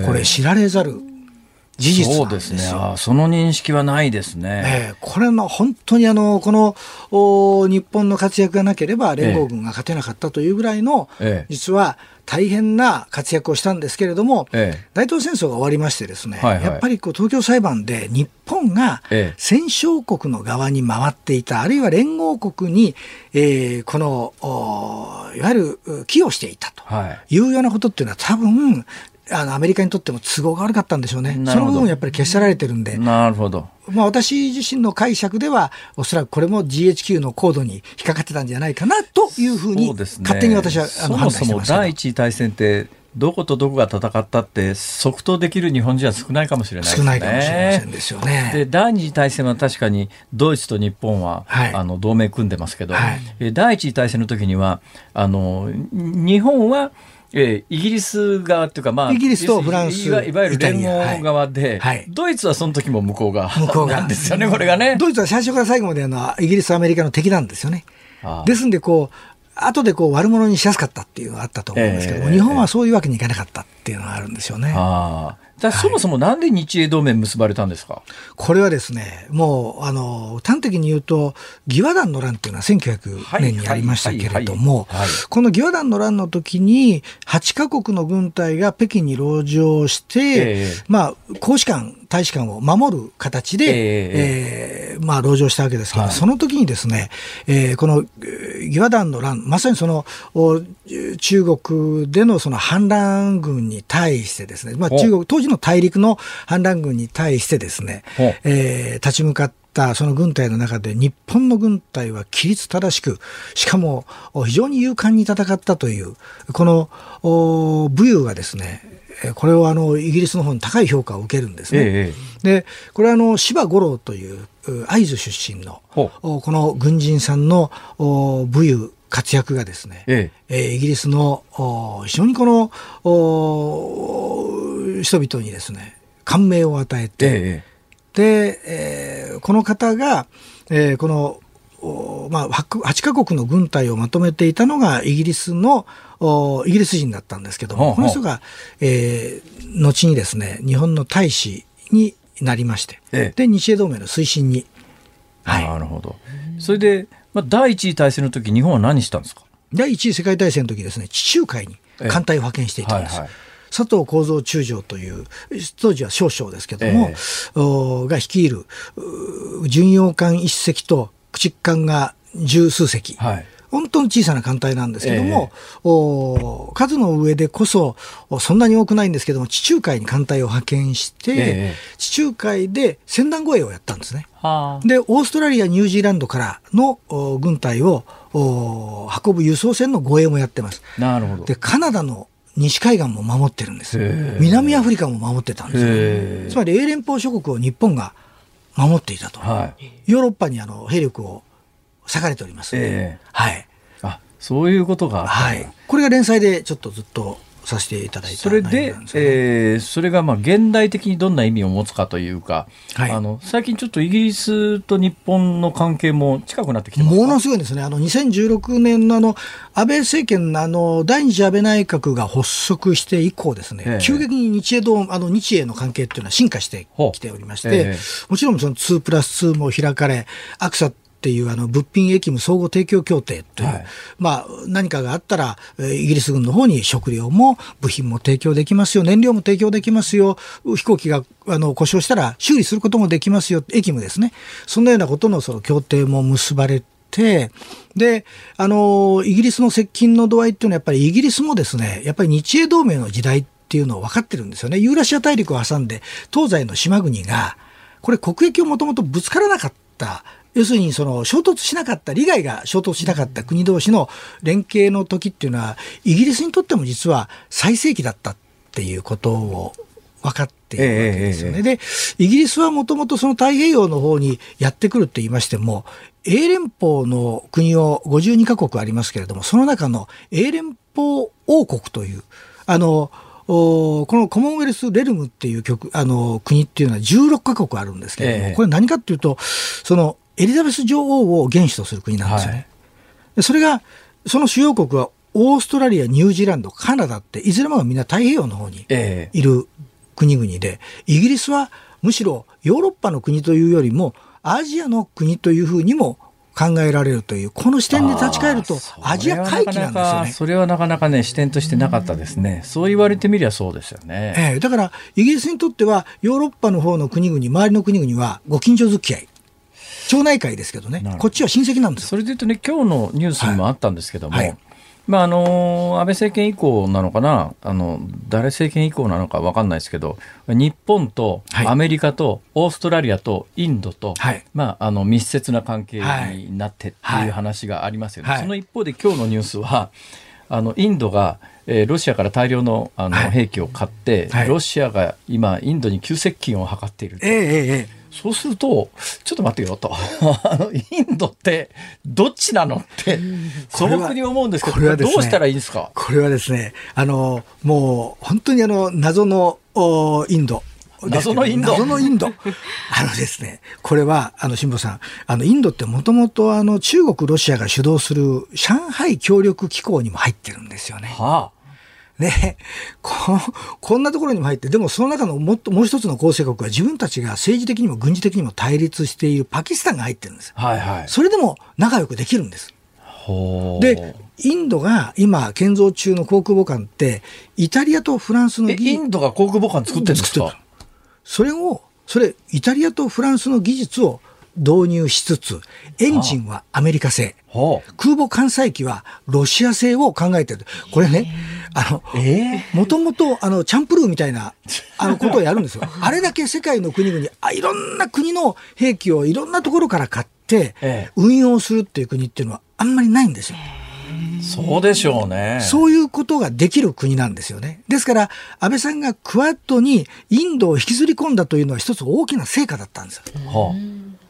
これ、知られざる事実そ。うんですすね。その認識はないですね。ええこれの本当にあのこのお日本の活躍がなければ連合軍が勝てなかったというぐらいの、ええ実は大変な活躍をしたんですけれども、ええ大東戦争が終わりましてですね、はいはいやっぱりこう東京裁判で日本がええ戦勝国の側に回っていた、あるいは連合国に、えーこのおいわゆるう寄与していたとはい。いうようなことっていうのは多分あのアメリカにとっても都合が悪かったんでしょうね。その部分やっぱり消し去られてるんで、なるほど。まあ、私自身の解釈では、おそらくこれも GHQ のコードに引っかかってたんじゃないかなというふうに、勝手に私はあの判断そもそもしてますけど第一次大戦って、どことどこが戦ったって即答できる日本人は少ないかもしれないですね。少ないかもしれませんですよね。で第二次大戦は確かにドイツと日本は、はいあの同盟組んでますけど、はいえ第一次大戦の時にはあの日本は、えーイギリス側っていうか、まあ、イギリスとフランスいわいわゆる連イタリア合側で、はいはいドイツはその時も向こう側向こう側ですよね、これがね。ドイツは最初から最後まであのイギリス、アメリカの敵なんですよね。ですんで、こう、後でこう悪者にしやすかったっていうのがあったと思うんですけども、ええ日本はそういうわけにいかなかったっていうのがあるんですよね。ああそもそもなんで日英同盟結ばれたんですか、これはですね、もう、あの、端的に言うと、義和団の乱っていうのは1900年にありましたけれどもこの義和団の乱の時に、8カ国の軍隊が北京に籠城して、ええ。まあ、公使館、大使館を守る形で、ええーまあ、籠城したわけですけど、はい。その時にですね、えーこのえー義和団の乱、まさにそのお中国でのその反乱軍に対してですね、まあ、中国、当時の大陸の反乱軍に対してですねえー立ち向かったその軍隊の中で日本の軍隊は規律正しく、しかもお非常に勇敢に戦ったという、このお武勇がですね、えーこれをあのイギリスの方に高い評価を受けるんですね。ええでこれはあの柴五郎というう会津出身のこの軍人さんのお武勇活躍がですね、ええ。ーイギリスのお非常にこのお人々にですね感銘を与ええて、えで、えーこの方が、えーこのおまあ、8, カ国の軍隊をまとめていたのがイギリスのおイギリス人だったんですけども、この人が、えー後にですね日本の大使になりまして、ええ。で日英同盟の推進に、はい、なるほど。それで、まあ、第一次大戦の時日本は何したんですか？第一次世界大戦の時ですね地中海に艦隊を派遣していたんです。ええはいはい。佐藤幸三中将という当時は少将ですけども、え。おが率いるう巡洋艦一隻と駆逐艦が十数隻、はい。本当に小さな艦隊なんですけども、お数の上でこそおそんなに多くないんですけども地中海に艦隊を派遣して、ええ地中海で船団護衛をやったんですね。はでオーストラリアニュージーランドからのお軍隊をお運ぶ輸送船の護衛もやってます。あ。なるほど。でカナダの西海岸も守ってるんです南アフリカも守ってたんですつまり英連邦諸国を日本が守っていたと、はい。ヨーロッパにあの兵力を割かれております、ええ。はい、あ、そういうことがはい、これが連載でちょっとずっとさせていただいたそれでね。えーそれがまあ現代的にどんな意味を持つかというか、はい。あの最近ちょっとイギリスと日本の関係も近くなってきてものすごいですね。あの、2016年のあの、安倍政権のあの、第二次安倍内閣が発足して以降ですね、ええ。急激に日英同、あの、日英の関係っていうのは進化してきておりまして、ええもちろんその2プラス2も開かれ、アクサっていうあの物品役務相互提供協定という、はいまあ何かがあったら、えーイギリス軍の方に食料も部品も提供できますよ、燃料も提供できますよ、飛行機があの故障したら修理することもできますよ、役務ですね。そんなようなことのその協定も結ばれて、で、あの、イギリスの接近の度合いっていうのはやっぱりイギリスもですね、やっぱり日英同盟の時代っっていうのを分かってるんですよね。ユーラシア大陸を挟んで東西の島国が、これ国益をもともとぶつからなかった。要するにその衝突しなかった、利害が衝突しなかった国同士の連携の時っていうのは、イギリスにとっても実は最盛期だったっていうことを分かっているわけですよね。で、イギリスはもともとその太平洋の方にやってくるって言いましても、英連邦の国を52カ国ありますけれども、その中の英連邦王国という、あの、おこのコモンウェルス・レルムっていう局あの国っていうのは16カ国あるんですけれども、ええこれ何かっていうと、そのエリザベス女王を元首とする国なんですよね。はいでそれが、その主要国はオーストラリア、ニュージーランド、カナダって、いずれもがみんな太平洋の方にええいる国々で、イギリスはむしろヨーロッパの国というよりも、アジアの国というふうにも考えられるという、この視点で立ち返るとアジア回帰なんですよね。それはなかなかそれはなかなかね、視点としてなかったですね。そう言われてみりゃそうですよね。ええだから、イギリスにとっては、ヨーロッパの方の国々、周りの国々はご近所付き合い。町内会ですけどね。こっちは親戚なんですよ。それで言うとね、今日のニュースにもあったんですけども、はい。はいまああの安倍政権以降なのかな、あの誰政権以降なのか分かんないですけど、日本とはい。アメリカとオーストラリアとインドと、はい。まあ、あの密接な関係はい。になってってはい。いう話がありますよね。はい。その一方で今日のニュースは、あのインドが、えーロシアから大量のあの、はい。兵器を買って、はい。ロシアが今、インドに急接近を図っていると。えええええそうすると、ちょっと待ってよと。あの、インドってどっちなのって素朴に思うんですけど、これはですねどうしたらいいんですか？これはですね、あの、もう、本当にあの、謎のおインド。謎のインド？謎のインド。あのですね、これは、あの、辛坊さん、あの、インドってもともと、あの、中国、ロシアが主導する上海協力機構にも入ってるんですよね。はね、ここんなところにも入って、でもその中のもっともう一つの構成国は自分たちが政治的にも軍事的にも対立しているパキスタンが入ってるんです。あ、はいはい。それでも仲良くできるんです。で、インドが今建造中の航空母艦って、イタリアとフランスのインドが航空母艦作ってるんです作ってかそれを、それ、イタリアとフランスの技術を導入しつつ、エンジンはアメリカ製。空母艦載機はロシア製を考えてる。これね、あの、えもともと、あの、チャンプルーみたいな、あの、ことをやるんですよ。あれだけ世界の国々、あいろんな国の兵器をいろんなところから買ってええ、運用するっていう国っていうのはあんまりないんですよ。そうでしょうね。そういうことができる国なんですよね。ですから、安倍さんがクワッドにインドを引きずり込んだというのは一つ大きな成果だったんですよ。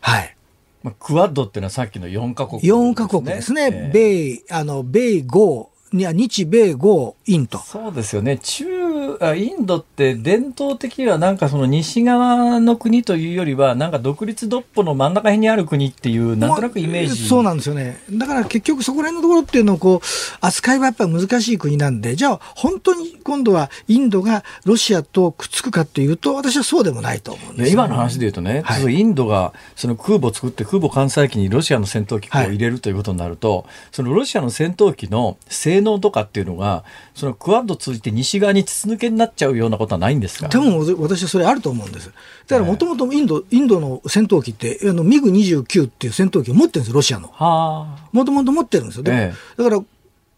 はい。まあ、クワッドっていうのはさっきの4カ国、4カ国ですね。ええ米、あの、米豪、日米豪、印と。そうですよね。中、あインドって伝統的にはなんかその西側の国というよりは、なんか独立独歩の真ん中辺にある国っていう、なんとなくイメージ。そうなんですよね。だから結局そこら辺のところっていうのをこう、扱いはやっぱり難しい国なんで、じゃあ本当に今度はインドがロシアとくっつくかっていうと、私はそうでもないと思うんいですよや今の話で言うとね、はいインドがその空母を作って空母艦載機にロシアの戦闘機を入れるということになると、そのロシアの戦闘機の性能とかっていうのがそのクワッド通じて西側に筒抜けになっちゃうようなことはないんですか？多分私はそれあると思うんです。だからもともとインド、インドの戦闘機って、あの、ミグ29っていう戦闘機を持ってるんですよ、ロシアの。はもともと持ってるんですよ。でもえだから、そ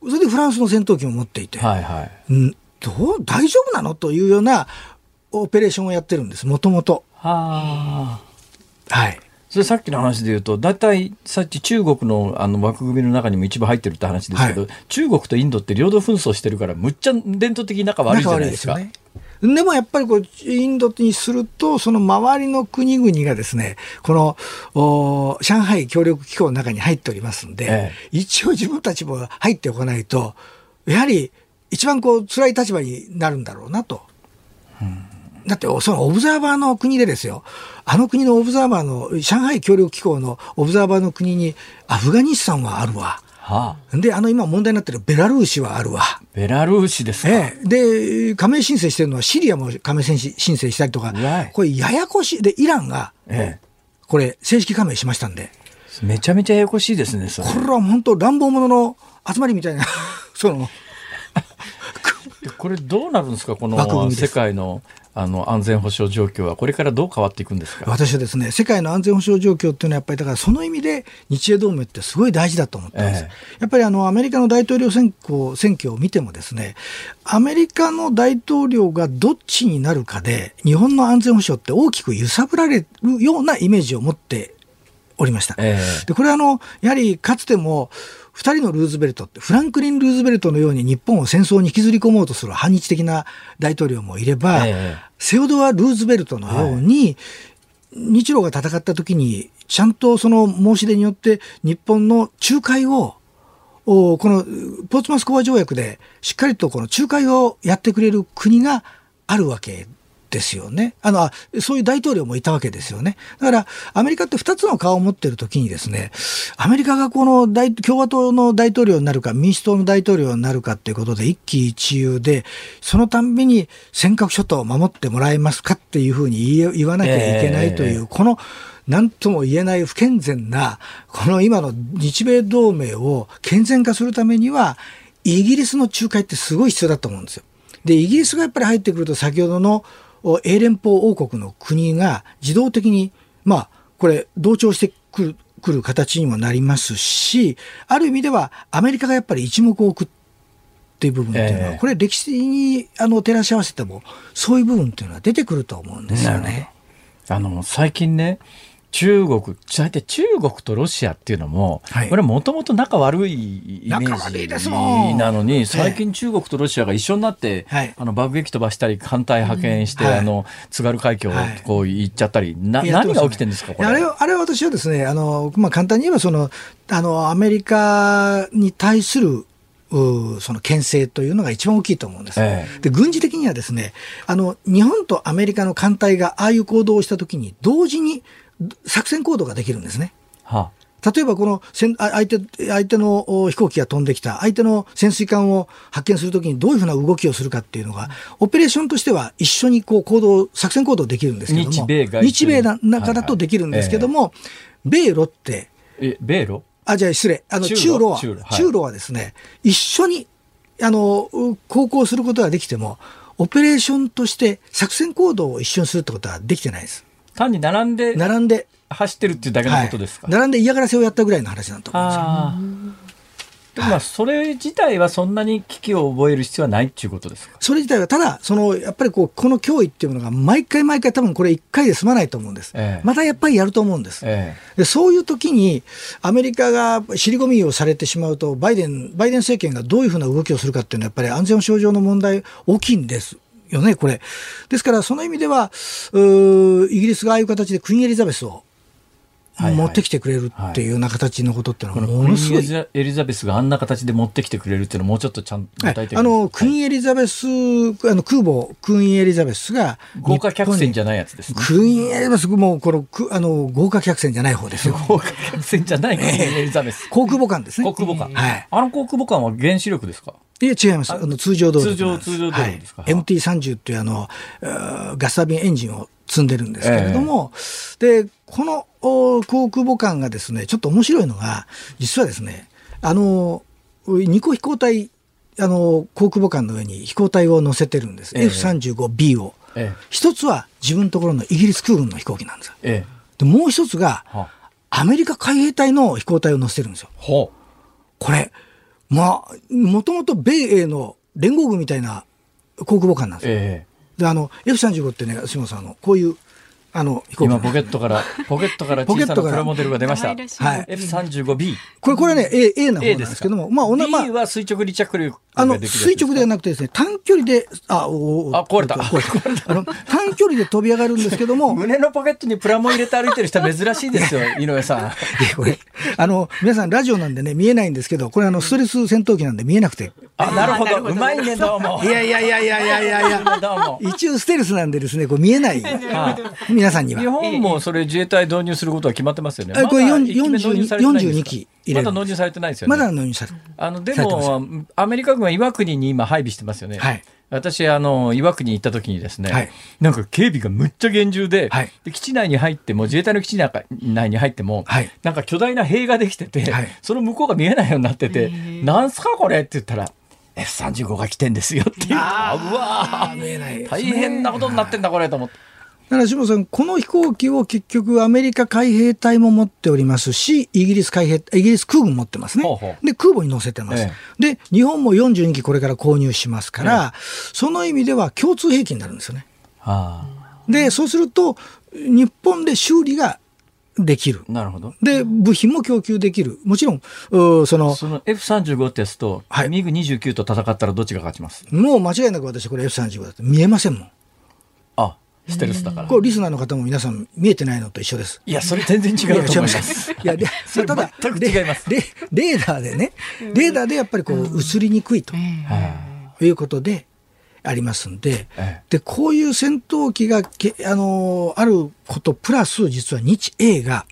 れでフランスの戦闘機も持っていて、あ、はいはい。うん、どう、大丈夫なの？というようなオペレーションをやってるんです、もともと。はあ。はい。それさっきの話で言うと、大体さっき中国のあの枠組みの中にも一部入ってるって話ですけど、は中国とインドって領土紛争してるから、むっちゃ伝統的に仲悪いじゃないですか。ですよね。でもやっぱりこうインドにすると、その周りの国々がですね、このお上海協力機構の中に入っておりますんで、え一応自分たちも入っておかないと、やはり一番こう辛い立場になるんだろうなと。だって、そのオブザーバーの国でですよ、あの国のオブザーバーの、上海協力機構のオブザーバーの国に、アフガニスタンはあるわ。はあ、で、あの今問題になってるベラルーシはあるわ。ベラルーシですか？ええ、で、加盟申請してるのはシリアも加盟申請したりとか。これややこしい。で、イランが、えこれ正式加盟しましたんで、え、めちゃめちゃややこしいですね、これは本当乱暴者の集まりみたいな、その、これどうなるんですかこの世界のあの安全保障状況はこれからどう変わっていくんですか？私はですね、世界の安全保障状況っていうのは、やっぱりだからその意味で日英同盟ってすごい大事だと思ってます。ええやっぱりあのアメリカの大統領選挙選挙を見てもですね、アメリカの大統領がどっちになるかで、日本の安全保障って大きく揺さぶられるようなイメージを持っておりました。ええでこれはあのやはりかつても2人のルーズベルトってフランクリン・ルーズベルトのように日本を戦争に引きずり込もうとする反日的な大統領もいれば、ええ。セオドア・ルーズベルトのように、日露が戦った時にちゃんとその申し出によって日本の仲介をおこのポーツマス講和条約でしっかりとこの仲介をやってくれる国があるわけですよね。あの、あそういう大統領もいたわけですよね。だから、アメリカって2つの顔を持ってる時にですね、アメリカがこの大共和党の大統領になるか、民主党の大統領になるかっていうことで一喜一憂で、そのたんびに尖閣諸島を守ってもらえますかっていうふうに言わなきゃいけないという、ええこの、なんとも言えない不健全な、この今の日米同盟を健全化するためには、イギリスの仲介ってすごい必要だと思うんですよ。で、イギリスがやっぱり入ってくると、先ほどのお英連邦王国の国が自動的に、まあ、これ、同調してくるくる形にもなりますし、ある意味ではアメリカがやっぱり一目置くっていう部分っていうのは、ええこれ歴史にあの照らし合わせても、そういう部分っていうのは出てくると思うんですよね。あの最近ね中国大体中国とロシアっていうのも、はい。これもともと仲悪いイメージなのにえ最近中国とロシアが一緒になって、はい。あの爆撃飛ばしたり艦隊派遣して、はい。あの津軽海峡をはい。こう行っちゃったり、な何が起きてるんですかこれ？あれはあれは私はですね、あの、まあ、簡単に言えば、その、あの、アメリカに対する、うその牽制というのが一番大きいと思うんです、えで軍事的にはですねあの日本とアメリカの艦隊がああいう行動をしたときに同時に作戦行動ができるんですね。は例えばこの相手相手のお飛行機が飛んできた相手の潜水艦を発見するときにどういうふうな動きをするかっていうのが、オペレーションとしては一緒にこう行動作戦行動できるんですけども日米外日米の中だとできるんですけども、米ロってえ米ロ？あじゃあ失礼。あの中中ロはロ中ロはい。中ロはですね一緒にあのう航行することができてもオペレーションとして作戦行動を一緒にするってことはできてないです。単に並んで並んで走ってるっていうだけのはいことですか、並んで嫌がらせをやったぐらいの話だと思うんですよ。でもまあそれ自体はそんなに危機を覚える必要はないっていうことですか？それ自体は、ただ、その、やっぱりこう、この脅威っていうものが、毎回毎回多分これ一回で済まないと思うんです。ええまたやっぱりやると思うんです。えでそういう時に、アメリカが尻込みをされてしまうと、バイデン、バイデン政権がどういうふうな動きをするかっていうのは、やっぱり安全保障上の問題大きいんです。よね、これ。ですから、その意味では、うーイギリスがああいう形でクイーンエリザベスを持ってきてくれるっていうような形のことっていうのは、ものすごいクイーンエリザベスがあんな形で持ってきてくれるっていうのはもうちょっとちゃんと具はい体的に、あの、クイーンはいエリザベス、あの、空母、クイーンエリザベスが、豪華客船じゃゃないやつですね。クイーンエリザベス、もう、この、くあの、豪華客船じゃない方ですよ。豪華客船じゃないクイーンエリザベス。航空母艦ですね。航空母艦。はい。あの航空母艦は原子力ですか？いや、違います。あの、通常動力なんです。通常通常動力ですか？はい MT30 っていうあの、えーガスタービンエンジンを積んでるんですけれども、で、このお航空母艦がですね、ちょっと面白いのが、実はですね、あの、2個飛行隊、あの、航空母艦の上に飛行隊を乗せてるんです。ええ F35B を。え一つは自分のところのイギリス空軍の飛行機なんですよ。え。えで、もう一つがアメリカ海兵隊の飛行隊を乗せてるんですよ。ほこれ、まあ、もともと米英の連合軍みたいな航空母艦なんう。ですよ。えで、あの、F35 ってね、島さん、あの、こういう、あの、飛え。行機今ポケットから、ポケットから小さなプラモデルが出ましたはい F35B。これ、これね、A, A な方 A なんですすけども、まあ、おな、ま B あ、は垂直離着陸あの、垂直ではなくてですね、短距離で、あ、おおあ壊れた壊れた。あの、短距離で飛び上がるんですけども、胸のポケットにプラモ入れて歩いてる人は珍しいですよ、井上さん。いやこれ、あの、皆さんラジオなんでね、見えないんですけど、これあの、ストレス戦闘機なんで見えなくて。あ、なるほど。なるほどうまいね、どうも。いやいやいやいやいやいやいや。どうも。一応ステルスなんでですね、こう見えない。はい皆さんには日。本もそれ自衛隊導入することは決まってますよね。えこれまだ40一機目導入されてないんですか？42機まだ導入されてないですよね。まだのようにされあのでも、アメリカ軍は岩国に今配備してますよね。はい私、あの、岩国に行った時にですね、はいなんか警備がむっちゃ厳重で,、はいで、基地内に入っても、自衛隊の基地内に入っても、はいなんか巨大な塀ができてて、はいその向こうが見えないようになってて、なんすかこれって言ったら、F35 が来てんですよっていう。あうわ見えない大変なことになってんだこれと思って。だから下さん、この飛行機を結局アメリカ海兵隊も持っておりますし、イギリス海兵、イギリス空軍持ってますね。ほうほうで、空母に乗せてます。えで、日本も42機これから購入しますから、その意味では共通兵器になるんですよね。はで、そうすると、日本で修理ができる。あ、なるほど。で、部品も供給できる。もちろん、うーその、その F35 ってやつと、はいミグ29と戦ったらどっちが勝ちます？もう間違いなく私これ F35 だって見えませんもん。あ、ステルスだから。これリスナーの方も皆さん見えてないのと一緒です。いや、それ全然違うと思います。いや、でそれただ、全く違います。レレレーダーでね、レーダーでやっぱりこう映りにくいとい。うことでありますんで、ええ。で、こういう戦闘機がけ、あのーあることプラス、実は日英が、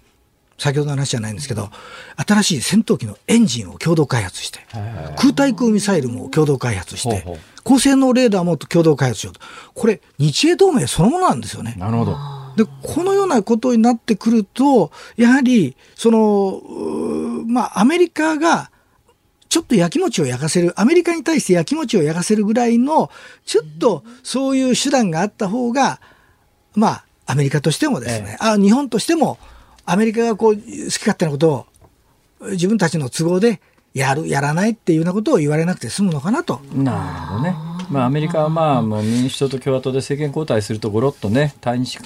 先ほどの話じゃないんですけど、新しい戦闘機のエンジンを共同開発して、空対空ミサイルも共同開発して高性能レーダーも共同開発しようと。これ、日英同盟そのものなんですよね。なるほど。で、このようなことになってくると、やはり、その、まあ、アメリカが、ちょっと焼きもちを焼かせる、アメリカに対して焼きもちを焼かせるぐらいの、ちょっとそういう手段があった方が、まあ、アメリカとしてもですね、あ日本としても、アメリカがこう、好き勝手なことを、自分たちの都合でやる、やらないっていうようなことを言われなくて済むのかなと。なるほどね。まあ、アメリカはまあもう民主党と共和党で政権交代するとごろっとね対日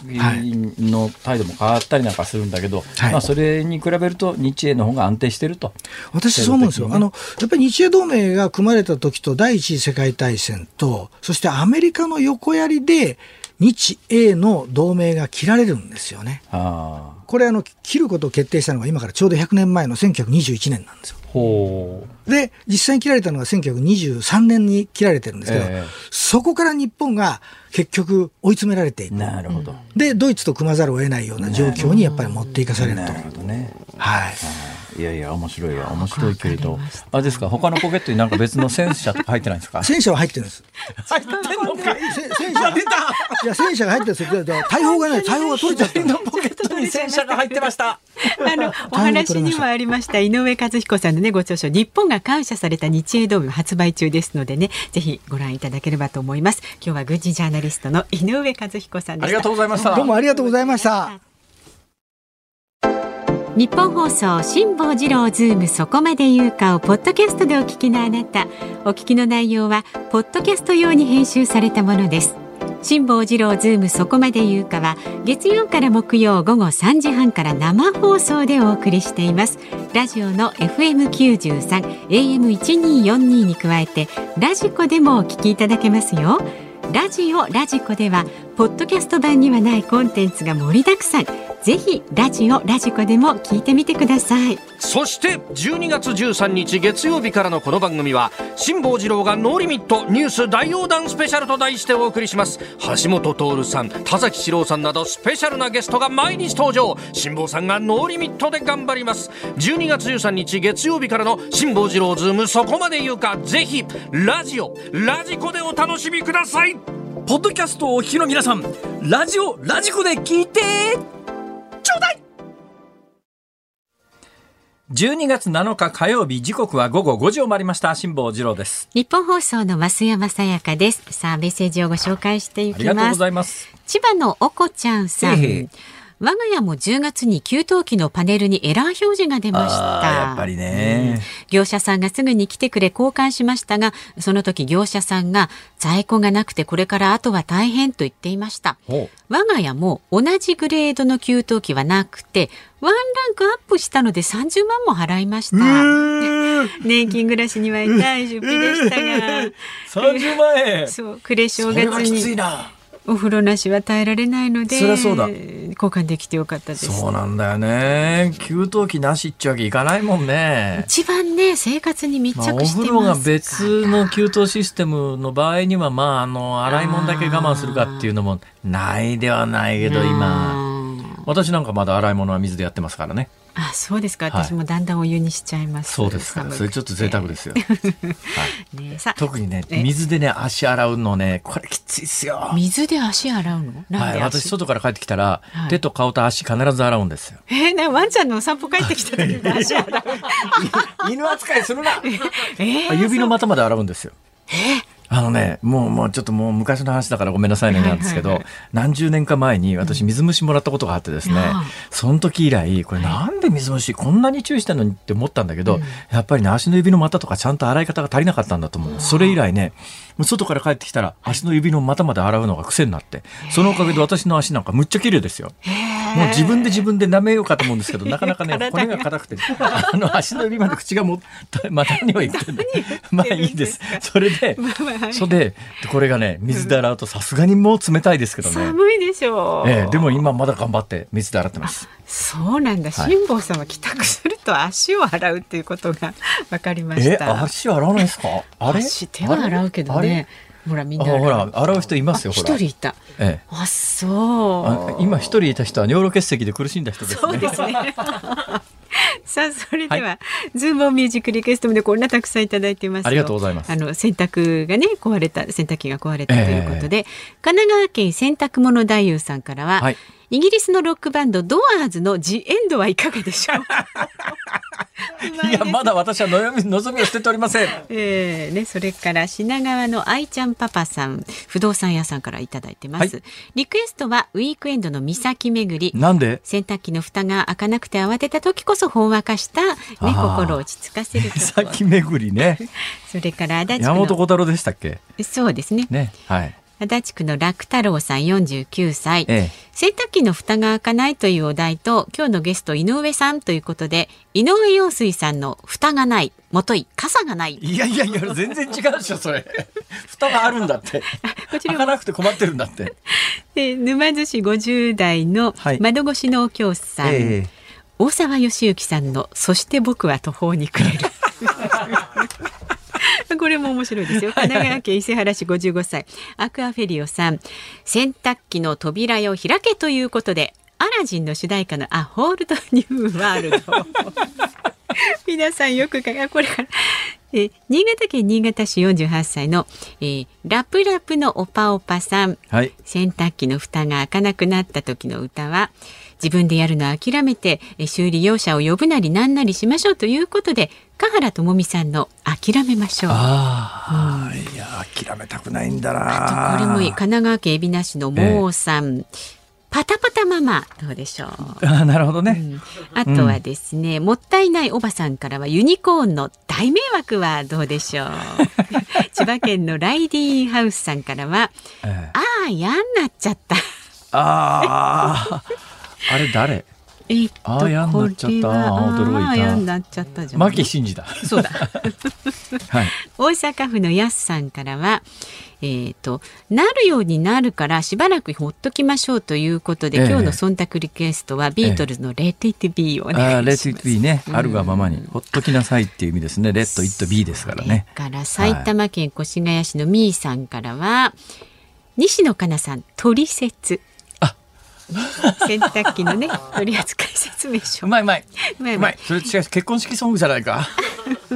の態度も変わったりなんかするんだけど、はいまあ、それに比べると日英の方が安定してると。私そう思うんですよ。あの、やっぱり日英同盟が組まれた時と第一次世界大戦と、そしてアメリカの横やりで日英の同盟が切られるんですよね。ああこれあの、切ることを決定したのが今からちょうど100年前の1921年なんですよ。で、実際に切られたのが1923年に切られてるんですけど、ええそこから日本が結局追い詰められていく。なるほど。で、ドイツと組まざるを得ないような状況にやっぱり持っていかされると。なるほどね。はい。いやいや面白いや面白いけれど。あれですか？他のポケットになんか別の戦車とか入ってないんですか？戦車は入ってるんです。入ってんのかせ戦車。出 たいや戦車が入ってるん ですよ。で大砲がね、大砲が取れちゃってるの。ポケットに戦車が入ってました。あのお話にもありました。井上和彦さんのねご著書。日本が感謝された日英同盟発売中ですのでねぜひご覧いただければと思います。今日は軍事ジャーナリストの井上和彦さんありがとうございました。どうもありがとうございました。日本放送辛坊治郎ズームそこまで言うかをポッドキャストでお聞きのあなたお聞きの内容はポッドキャスト用に編集されたものです。辛坊治郎ズームそこまで言うかは月曜から木曜午後3時半から生放送でお送りしています。ラジオの FM93 AM1242 に加えてラジコでもお聞きいただけますよ。ラジオラジコではポッドキャスト版にはないコンテンツが盛りだくさん。ぜひラジオラジコでも聞いてみてください。そして12月13日月曜日からのこの番組は辛坊治郎がノーリミットニュース大横断スペシャルと題してお送りします。橋下徹さん田崎史郎さんなどスペシャルなゲストが毎日登場。辛坊さんがノーリミットで頑張ります。12月13日月曜日からの辛坊治郎ズームそこまで言うか。ぜひラジオラジコでお楽しみください。ポッドキャストをお聞きの皆さんラジオラジコで聞いてちょうだい !12 月7日火曜日時刻は午後5時を回りました。辛坊治郎です。日本放送の増山さやかです。さあメッセージをご紹介していありがとうごきますざいます。千葉のおこちゃんさん。へいへい我が家も10月に給湯器のパネルにエラー表示が出ました。やっぱりね、業者さんがすぐに来てくれ交換しましたがその時業者さんが在庫がなくてこれからあとは大変と言っていました。ほ我が家も同じグレードの給湯器はなくてワンランクアップしたので30万も払いました。年金暮らしには痛い出費でしたが30万円そう暮れ正月きついになお風呂なしは耐えられないのでそりゃそうだ。交換できてよかったです。そうなんだよね。給湯器なしっちゅうわけいかないもんね一番ね生活に密まあ、お着してます風呂が別の給湯システムの場合にはまああの洗い物だけ我慢するかっていうのもないではないけど今うん私なんかまだ洗い物は水でやってますからねあそうですか。はい。私もだんだんお湯にしちゃいます、そうですか。それちょっと贅沢ですよ、はい、ねさあ特にねえ水でね足洗うのねこれきついっすよ。水で足洗うの？なんはい、私外から帰ってきたら、はい。手と顔と足必ず洗うんですよ。えー、ねワンちゃんのお散歩帰ってきた時に 足洗う犬扱いするな。えー指の股まで洗うんですよあのね、もう、もうちょっともう昔の話だからごめんなさいねなんですけど、何十年か前に私水虫もらったことがあってですね、その時以来、これなんで水虫こんなに注意してんのにって思ったんだけど、やっぱりね、足の指の股とかちゃんと洗い方が足りなかったんだと思う。それ以来ね、外から帰ってきたら足の指の股まで洗うのが癖になって、そのおかげで私の足なんかむっちゃ綺麗ですよ。もう自分で自分で舐めようかと思うんですけど、なかなかね、骨が硬くて、あの足の指まで口がもった、まあ何を言ってんの まあいいです。それで、それで、これがね、水で洗うとさすがにもう冷たいですけどね。寒いでしょう。ええ、でも今まだ頑張って水で洗ってます。そうなんだ。はい辛坊さんは帰宅すると足を洗うっていうことが分かりましえ、た。足洗わないですか？あれ？足手は洗うけどね。ほらみんなあほら、洗う人いますよ。一人いた。ええ。あ、そう。あ今一人いた人は尿路結石で苦しんだ人ですね。そうですね。さあそれでは、ズームミュージックリクエストもでこんなたくさんいただいてますよありがとうございますあの洗濯がね壊れた洗濯機が壊れたということで、神奈川県洗濯物太夫さんからは、はいイギリスのロックバンドドアーズのジエンドはいかがでしょう？いや、まだ私は望み望みを捨てておりません。えーね、それから品川の愛ちゃんパパさん不動産屋さんからいただいてます、はリクエストはウィークエンドの岬巡りなんで？洗濯機の蓋が開かなくて慌てた時こそほんわかした、ね、心を落ち着かせるさっ曲き巡りね。それから足立山本小太郎でしたっけ？そうですねね。はい。足立区の楽太郎さん49歳、ええ。洗濯機の蓋が開かないというお題と今日のゲスト井上さんということで井上陽水さんの蓋がないもとい傘がないいやいやいや、全然違うでしょ、それ。蓋があるんだって。こちらも開かなくて困ってるんだって。で沼津市50代のはい窓越しのお京さん、ええ大沢義之さんの「そして僕は途方に暮れる」これも面白いですよ。神奈川県伊勢原市55歳。アクアフェリオさん。洗濯機の扉よ開けということでアラジンの主題歌の「アホールドニューワールド」皆さんよくかこれから。えー新潟県新潟市48歳の、えーラプラプのオパオパさん。はい。洗濯機の蓋が開かなくなった時の歌は自分でやるのを諦めてえ修理業者を呼ぶなりなんなりしましょうということで香原智美さんの諦めましょう。ああ、いや、諦めたくないんだな。あとこれも神奈川県海老名市のモーさん、パタパタママどうでしょう。あーなるほどね。あとはですね、もったいないおばさんからはユニコーンの大迷惑はどうでしょう。千葉県のライディーンハウスさんからは、ええああ嫌になっちゃった。ああ、あれ誰？えっとあー嫌になっちゃった驚いたあなっちゃったじゃん。牧真嗣だ。そうだ。はい。大阪府のやすさんからは、えっ、と、なるようになるからしばらくほっときましょうということで、ええ今日の忖度リクエストはビートルズの Let It Be をおあ願あ、レッいします。ドイットビーね、あるがままに、ほっときなさいっていう意味ですね。レッドイットビーですからね。から埼玉県越谷市のみーさんからは、西野カナさん、取説。あ 洗濯機のね、取扱説明書う。まいうまい。うまいううまい。それ違う、結婚式ソングじゃないか。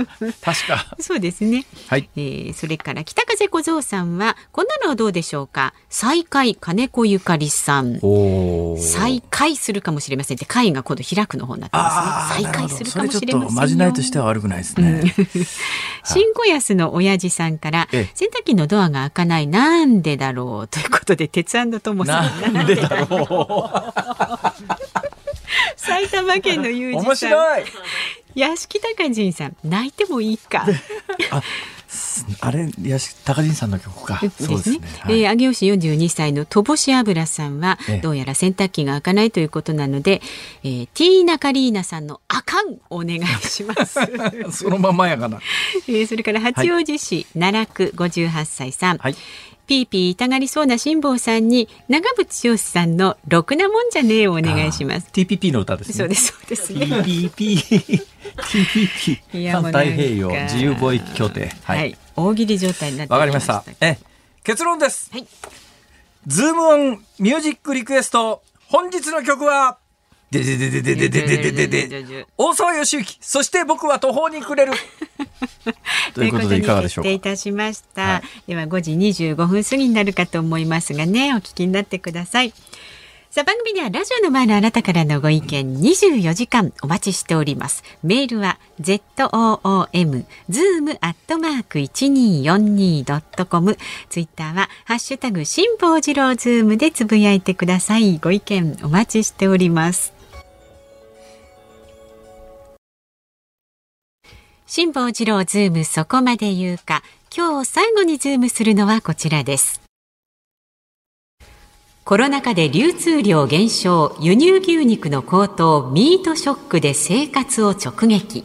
確か。そうですね。はい。えーそれから北風小僧さんはこんなのはどうでしょうか？再開金子ゆかりさんおお。再開するかもしれませんって会が今度開くの方になってますね再開するかもしれませんまじないとしては悪くないですね。新小安の親父さんからええ洗濯機のドアが開かないなんでだろう？ということで鉄ともさんなんでだろ 埼玉県の友う。人さん面白い。屋敷隆人さん泣いてもいいかあれ、いや、高人さんの曲か。そうですね。えー上尾市42歳の戸し油さんは、ええどうやら洗濯機が開かないということなので、えーティーナカリーナさんのあかんお願いします。そのままやがな。えーそれから八王子市、奈落58歳さん。はい。ピーピー痛がりそうな辛坊さんに長渕剛さんのろくなもんじゃねえをお願いします。TPP の歌ですね。そうですそうですね。TPP。TPP。太平洋自由貿易協定。は、はいい。大喜利状態になってわかりましたき。え、結論です。はいズームオンミュージックリクエスト。本日の曲は、ででででででででででで、大沢義之、そして僕は途方に暮れる。ということでいかがでしょうか？といたしました。はい。では5時25分過ぎになるかと思いますがね、お聞きになってください。さあ番組ではラジオの前のあなたからのご意見24時間お待ちしております。メールは zoom zoom アットマーク 1242.com ツイッターはハッシュタグ辛坊治郎ズームでつぶやいてください。ご意見お待ちしております辛坊治郎ズームそこまで言うか今日最後にズームするのはこちらですコロナ禍で流通量減少、輸入牛肉の高騰、ミートショックで生活を直撃。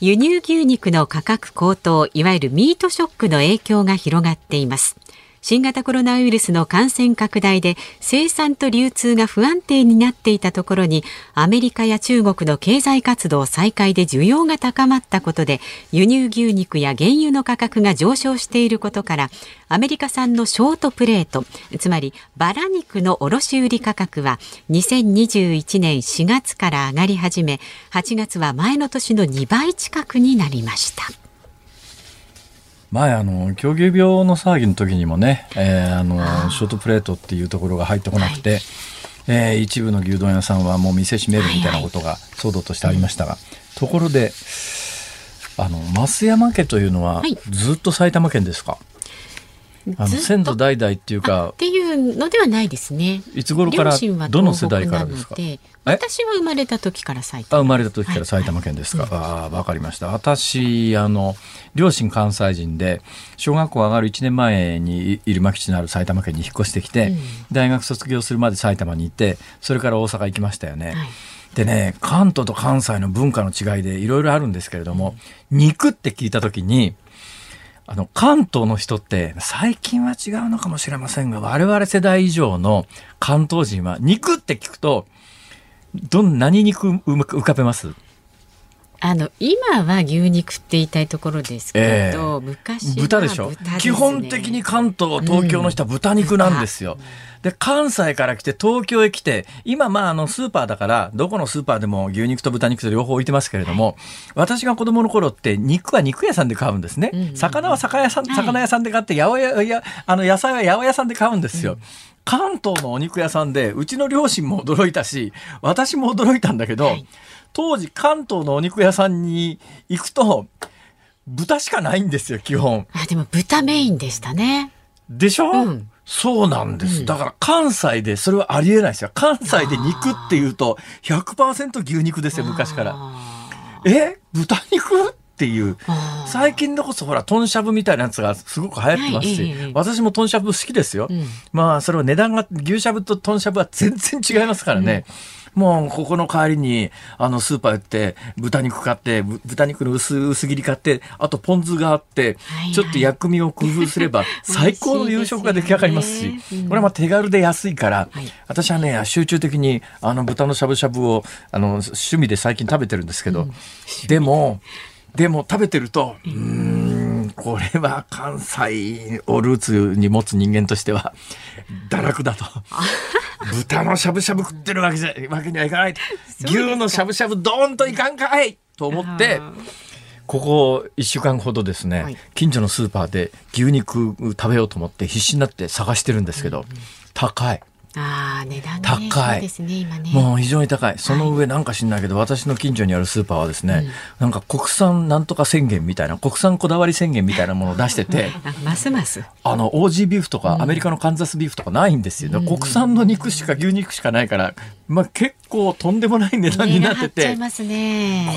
輸入牛肉の価格高騰、いわゆるミートショックの影響が広がっています。新型コロナウイルスの感染拡大で生産と流通が不安定になっていたところにアメリカや中国の経済活動再開で需要が高まったことで輸入牛肉や原油の価格が上昇していることからアメリカ産のショートプレートつまりバラ肉の卸売価格は2021年4月から上がり始め8月は前の年の2倍近くになりました。前あの狂牛病の騒ぎの時にもね、えー、あのショートプレートっていうところが入ってこなくて、はい、えー、一部の牛丼屋さんはもう店閉めるみたいなことが騒動としてありましたが、はいはい、ところであの増山家というのはずっと埼玉県ですか、はいあの先祖代々っていうかっていうのではないですね。いつ頃からどの世代からですか？私は生まれた時から埼玉。あ生まれた時から埼玉県ですか？はい、ああわかりました。私あの両親関西人で小学校上がる1年前に入間基地のある埼玉県に引っ越してきて、うん、大学卒業するまで埼玉にいてそれから大阪行きましたよね。はいでね関東と関西の文化の違いでいろいろあるんですけれども、うん、肉って聞いた時にあの、関東の人って、最近は違うのかもしれませんが、我々世代以上の関東人は、肉って聞くと、どん、何肉浮かべます？あの今は牛肉って言いたいところですけど、えー、昔豚でしょ、ね、基本的に関東東京の人は豚肉なんですよ、うん、で関西から来て東京へ来て今まああのスーパーだからどこのスーパーでも牛肉と豚肉と両方置いてますけれども、はい、私が子供の頃って肉は肉屋さんで買うんですね、うんうん、魚は魚屋さん魚屋さんで買って八百屋やあの野菜は八百屋さんで買うんですよ、うん。関東のお肉屋さんでうちの両親も驚いたし私も驚いたんだけど、はい。当時関東のお肉屋さんに行くと豚しかないんですよ基本。あでも豚メインでしたね。でしょ、うん、そうなんです、うん、だから関西でそれはありえないですよ。関西で肉っていうと100%牛肉ですよ昔から。え？豚肉っていう。最近でこそほら豚しゃぶみたいなやつがすごく流行ってますし、はい、私も豚しゃぶ好きですよ、うん、まあそれは値段が牛しゃぶと豚しゃぶは全然違いますからね、うんもうここの代わりにあのスーパー行って豚肉買って豚肉の薄薄切り買ってあとポン酢があって、ちょっと薬味を工夫すれば 最高の夕食が出来上がりますしこれはまあ手軽で安いから、私はね集中的にあの豚のしゃぶしゃぶをあの趣味で最近食べてるんですけど、でもでも食べてるとうんこれは関西をルーツに持つ人間としては堕落だと。豚のしゃぶしゃぶ食ってるわけじゃわけにはいかない。牛のしゃぶしゃぶドーンといかんかいと思って、ここ1週間ほどですね、はい、近所のスーパーで牛肉食べようと思って必死になって探してるんですけど、うんうん、高い。あ値段、ね、高い、ねね、もう非常に高い。その上なんか知んないけど、はい、私の近所にあるスーパーはですね、うん、なんか国産なんとか宣言みたいな国産こだわり宣言みたいなものを出してて ますます。あのオージービーフとか、アメリカのカンザスビーフとかないんですよ、うん、国産の肉しか牛肉しかないから、まあ、結構とんでもない値段になってて、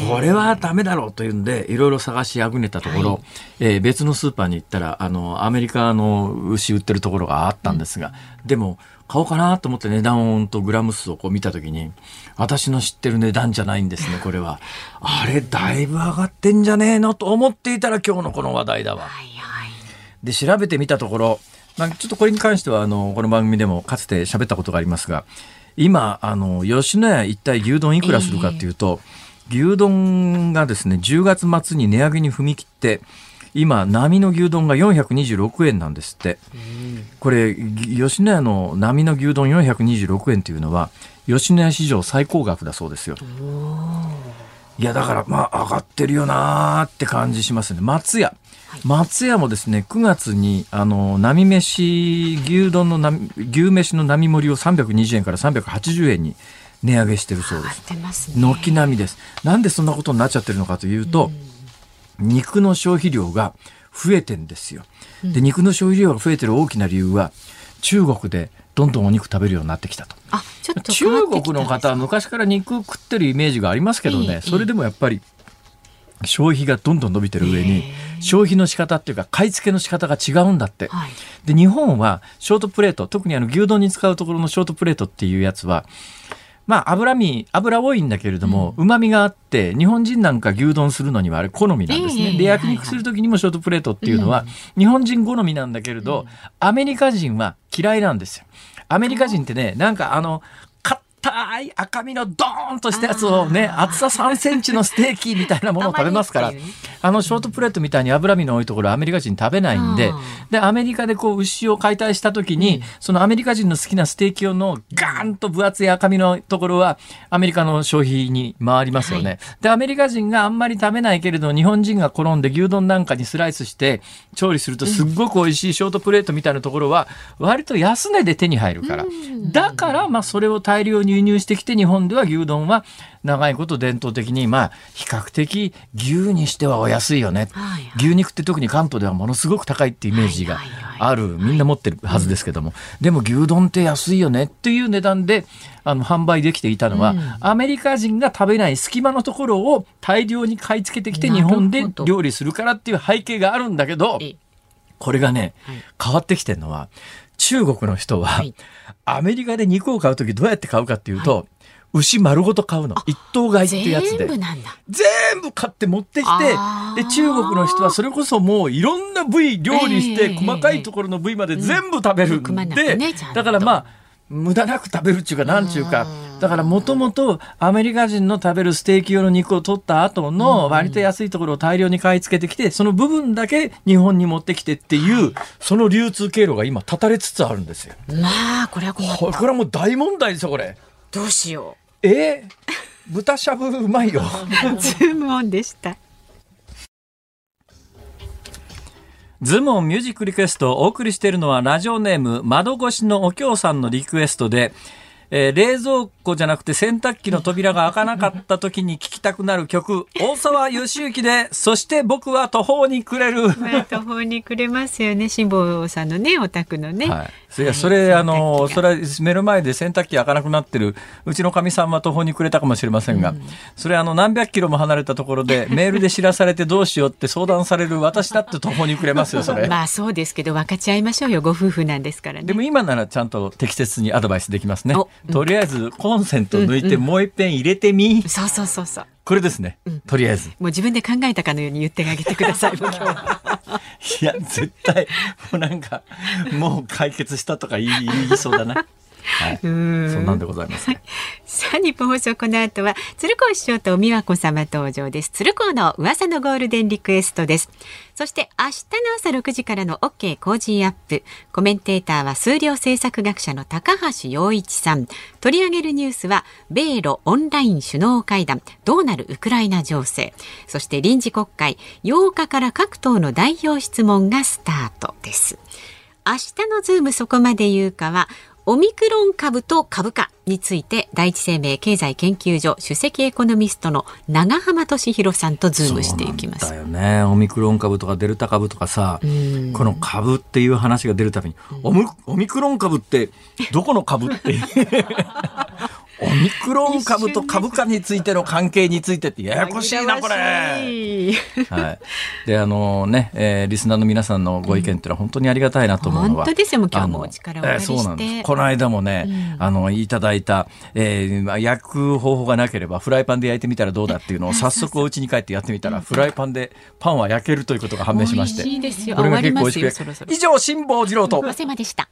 これはダメだろうというんでいろいろ探しあぐねたところ、はい、えー、別のスーパーに行ったらあのアメリカの牛売ってるところがあったんですが、うん、でも買おうかなと思って値段とグラム数をこう見たときに、私の知ってる値段じゃないんですね、これは。あれ、だいぶ上がってんじゃねえのと思っていたら今日のこの話題だわ。で、調べてみたところ、まあ、ちょっとこれに関しては、あの、この番組でもかつて喋ったことがありますが、今、あの、吉野家一体牛丼いくらするかっていうと、えー、牛丼がですね、10月末に値上げに踏み切って、今波の牛丼が426円なんですって、これ吉野家の波の牛丼426円っていうのは吉野家史上最高額だそうですよ。いやだからまあ上がってるよなーって感じしますね。松屋。松屋もですね9月にあの波飯牛丼の波牛飯の並盛りを320円から380円に値上げしてるそうです。軒並みです。なんでそんなことになっちゃってるのかというと、肉の消費量が増えてんですよ。で肉の消費量が増えてる大きな理由は中国でどんどんお肉食べるようになってきたと。あ、ちょっと中国の方は昔から肉食ってるイメージがありますけどね、ええそれでもやっぱり消費がどんどん伸びてる上に消費の仕方っていうか買い付けの仕方が違うんだって。はい。で日本はショートプレート特にあの牛丼に使うところのショートプレートっていうやつはまあ脂身油多いんだけれどもうま、みがあって日本人なんか牛丼するのにはあれ好みなんですね。ええで焼肉する時にもショートプレートっていうのは日本人好みなんだけれど、アメリカ人は嫌いなんですよ。アメリカ人ってねなんかあの硬い赤身のドーンとしたやつをね厚さ3センチのステーキみたいなものを食べますからあのショートプレートみたいに脂身の多いところアメリカ人食べないんであでアメリカでこう牛を解体した時に、そのアメリカ人の好きなステーキ用のガーンと分厚い赤身のところはアメリカの消費に回りますよね。はい。でアメリカ人があんまり食べないけれど日本人が好んで牛丼なんかにスライスして調理するとすっごく美味しいショートプレートみたいなところは割と安値で手に入るから。だからまあそれを大量に輸入してきて日本では牛丼は長いこと伝統的にまあ比較的牛にしてはお安いよね。はいはい。牛肉って特に関東ではものすごく高いってイメージがあるみんな持ってるはずですけども、でも牛丼って安いよねっていう値段であの販売できていたのは、アメリカ人が食べない隙間のところを大量に買い付けてきて日本で料理するからっていう背景があるんだけどええ。これがねはい。変わってきてるのは中国の人は、はい。アメリカで肉を買う時どうやって買うかっていうと、牛丸ごと買うの。一頭買いっていうやつで。全部買って持ってきてで中国の人はそれこそもういろんな部位料理して、ええ細かいところの部位まで全部食べるんで、だからまあ無駄なく食べるっていうかなんちゅうかだからもともとアメリカ人の食べるステーキ用の肉を取った後の割と安いところを大量に買い付けてきてその部分だけ日本に持ってきてっていうその流通経路が今断たれつつあるんですよ。まあ、これはこれこれはもう大問題ですよこれ。どうしよえ？ー豚しゃぶうまいよ。う。ズームオンでした。ズモンミュージックリクエストをお送りしているのはラジオネーム窓越しのお京さんのリクエストで、えー冷蔵庫じゃなくて洗濯機の扉が開かなかった時に聴きたくなる曲、大沢義行で、そして僕は途方に暮れる。まあ、途方に暮れますよね。辛坊さんのね、お宅のね。はい。それ、それ、あの、それ。れは目の前で洗濯機開かなくなってる、うちのかみさんは途方に暮れたかもしれませんが、それあの、何百キロも離れたところで、メールで知らされてどうしようって相談される私だって途方に暮れますよ、それ。まあそうですけど分かち合いましょうよご夫婦なんですからね。でも今ならちゃんと適切にアドバイスできますねお。とりあえずコンセント抜いてもう一遍入れてみ。そうそうそうそう。これですね。とりあえず。もう自分で考えたかのように言ってあげてください。いや、絶対、もうなんか、もう解決したとか言い言いそうだな。はい。そんなんでございます。さあ日本放送この後は鶴光師匠と美和子様登場です。鶴光の噂のゴールデンリクエストです。そして明日の朝6時からの OK Cozy up。コメンテーターは数量政策学者の高橋洋一さん。取り上げるニュースは米ロオンライン首脳会談。どうなるウクライナ情勢。そして臨時国会。8日から各党の代表質問がスタートです。明日のズームそこまで言うかはオミクロン株と株価について第一生命経済研究所首席エコノミストの永濱利廣さんとズームしていきます。だよね。オミクロン株とかデルタ株とかさ、んこの株っていう話が出るたびに、オミクロン株ってどこの株って。オミクロン株と株価についての関係についてってややこしいな、これ。はい。で、あのね、えーリスナーの皆さんのご意見っていうのは本当にありがたいなと思うのは。本当ですよもう今日もお力をお借りしてえーそうなんです。この間もね、あの、いただいた、えーまあ焼く方法がなければフライパンで焼いてみたらどうだっていうのを早速お家に帰ってやってみたら、フライパンでパンは焼けるということが判明しまして。美味しいですよこれが結構美味しく以上、辛坊治郎と。おせまでした。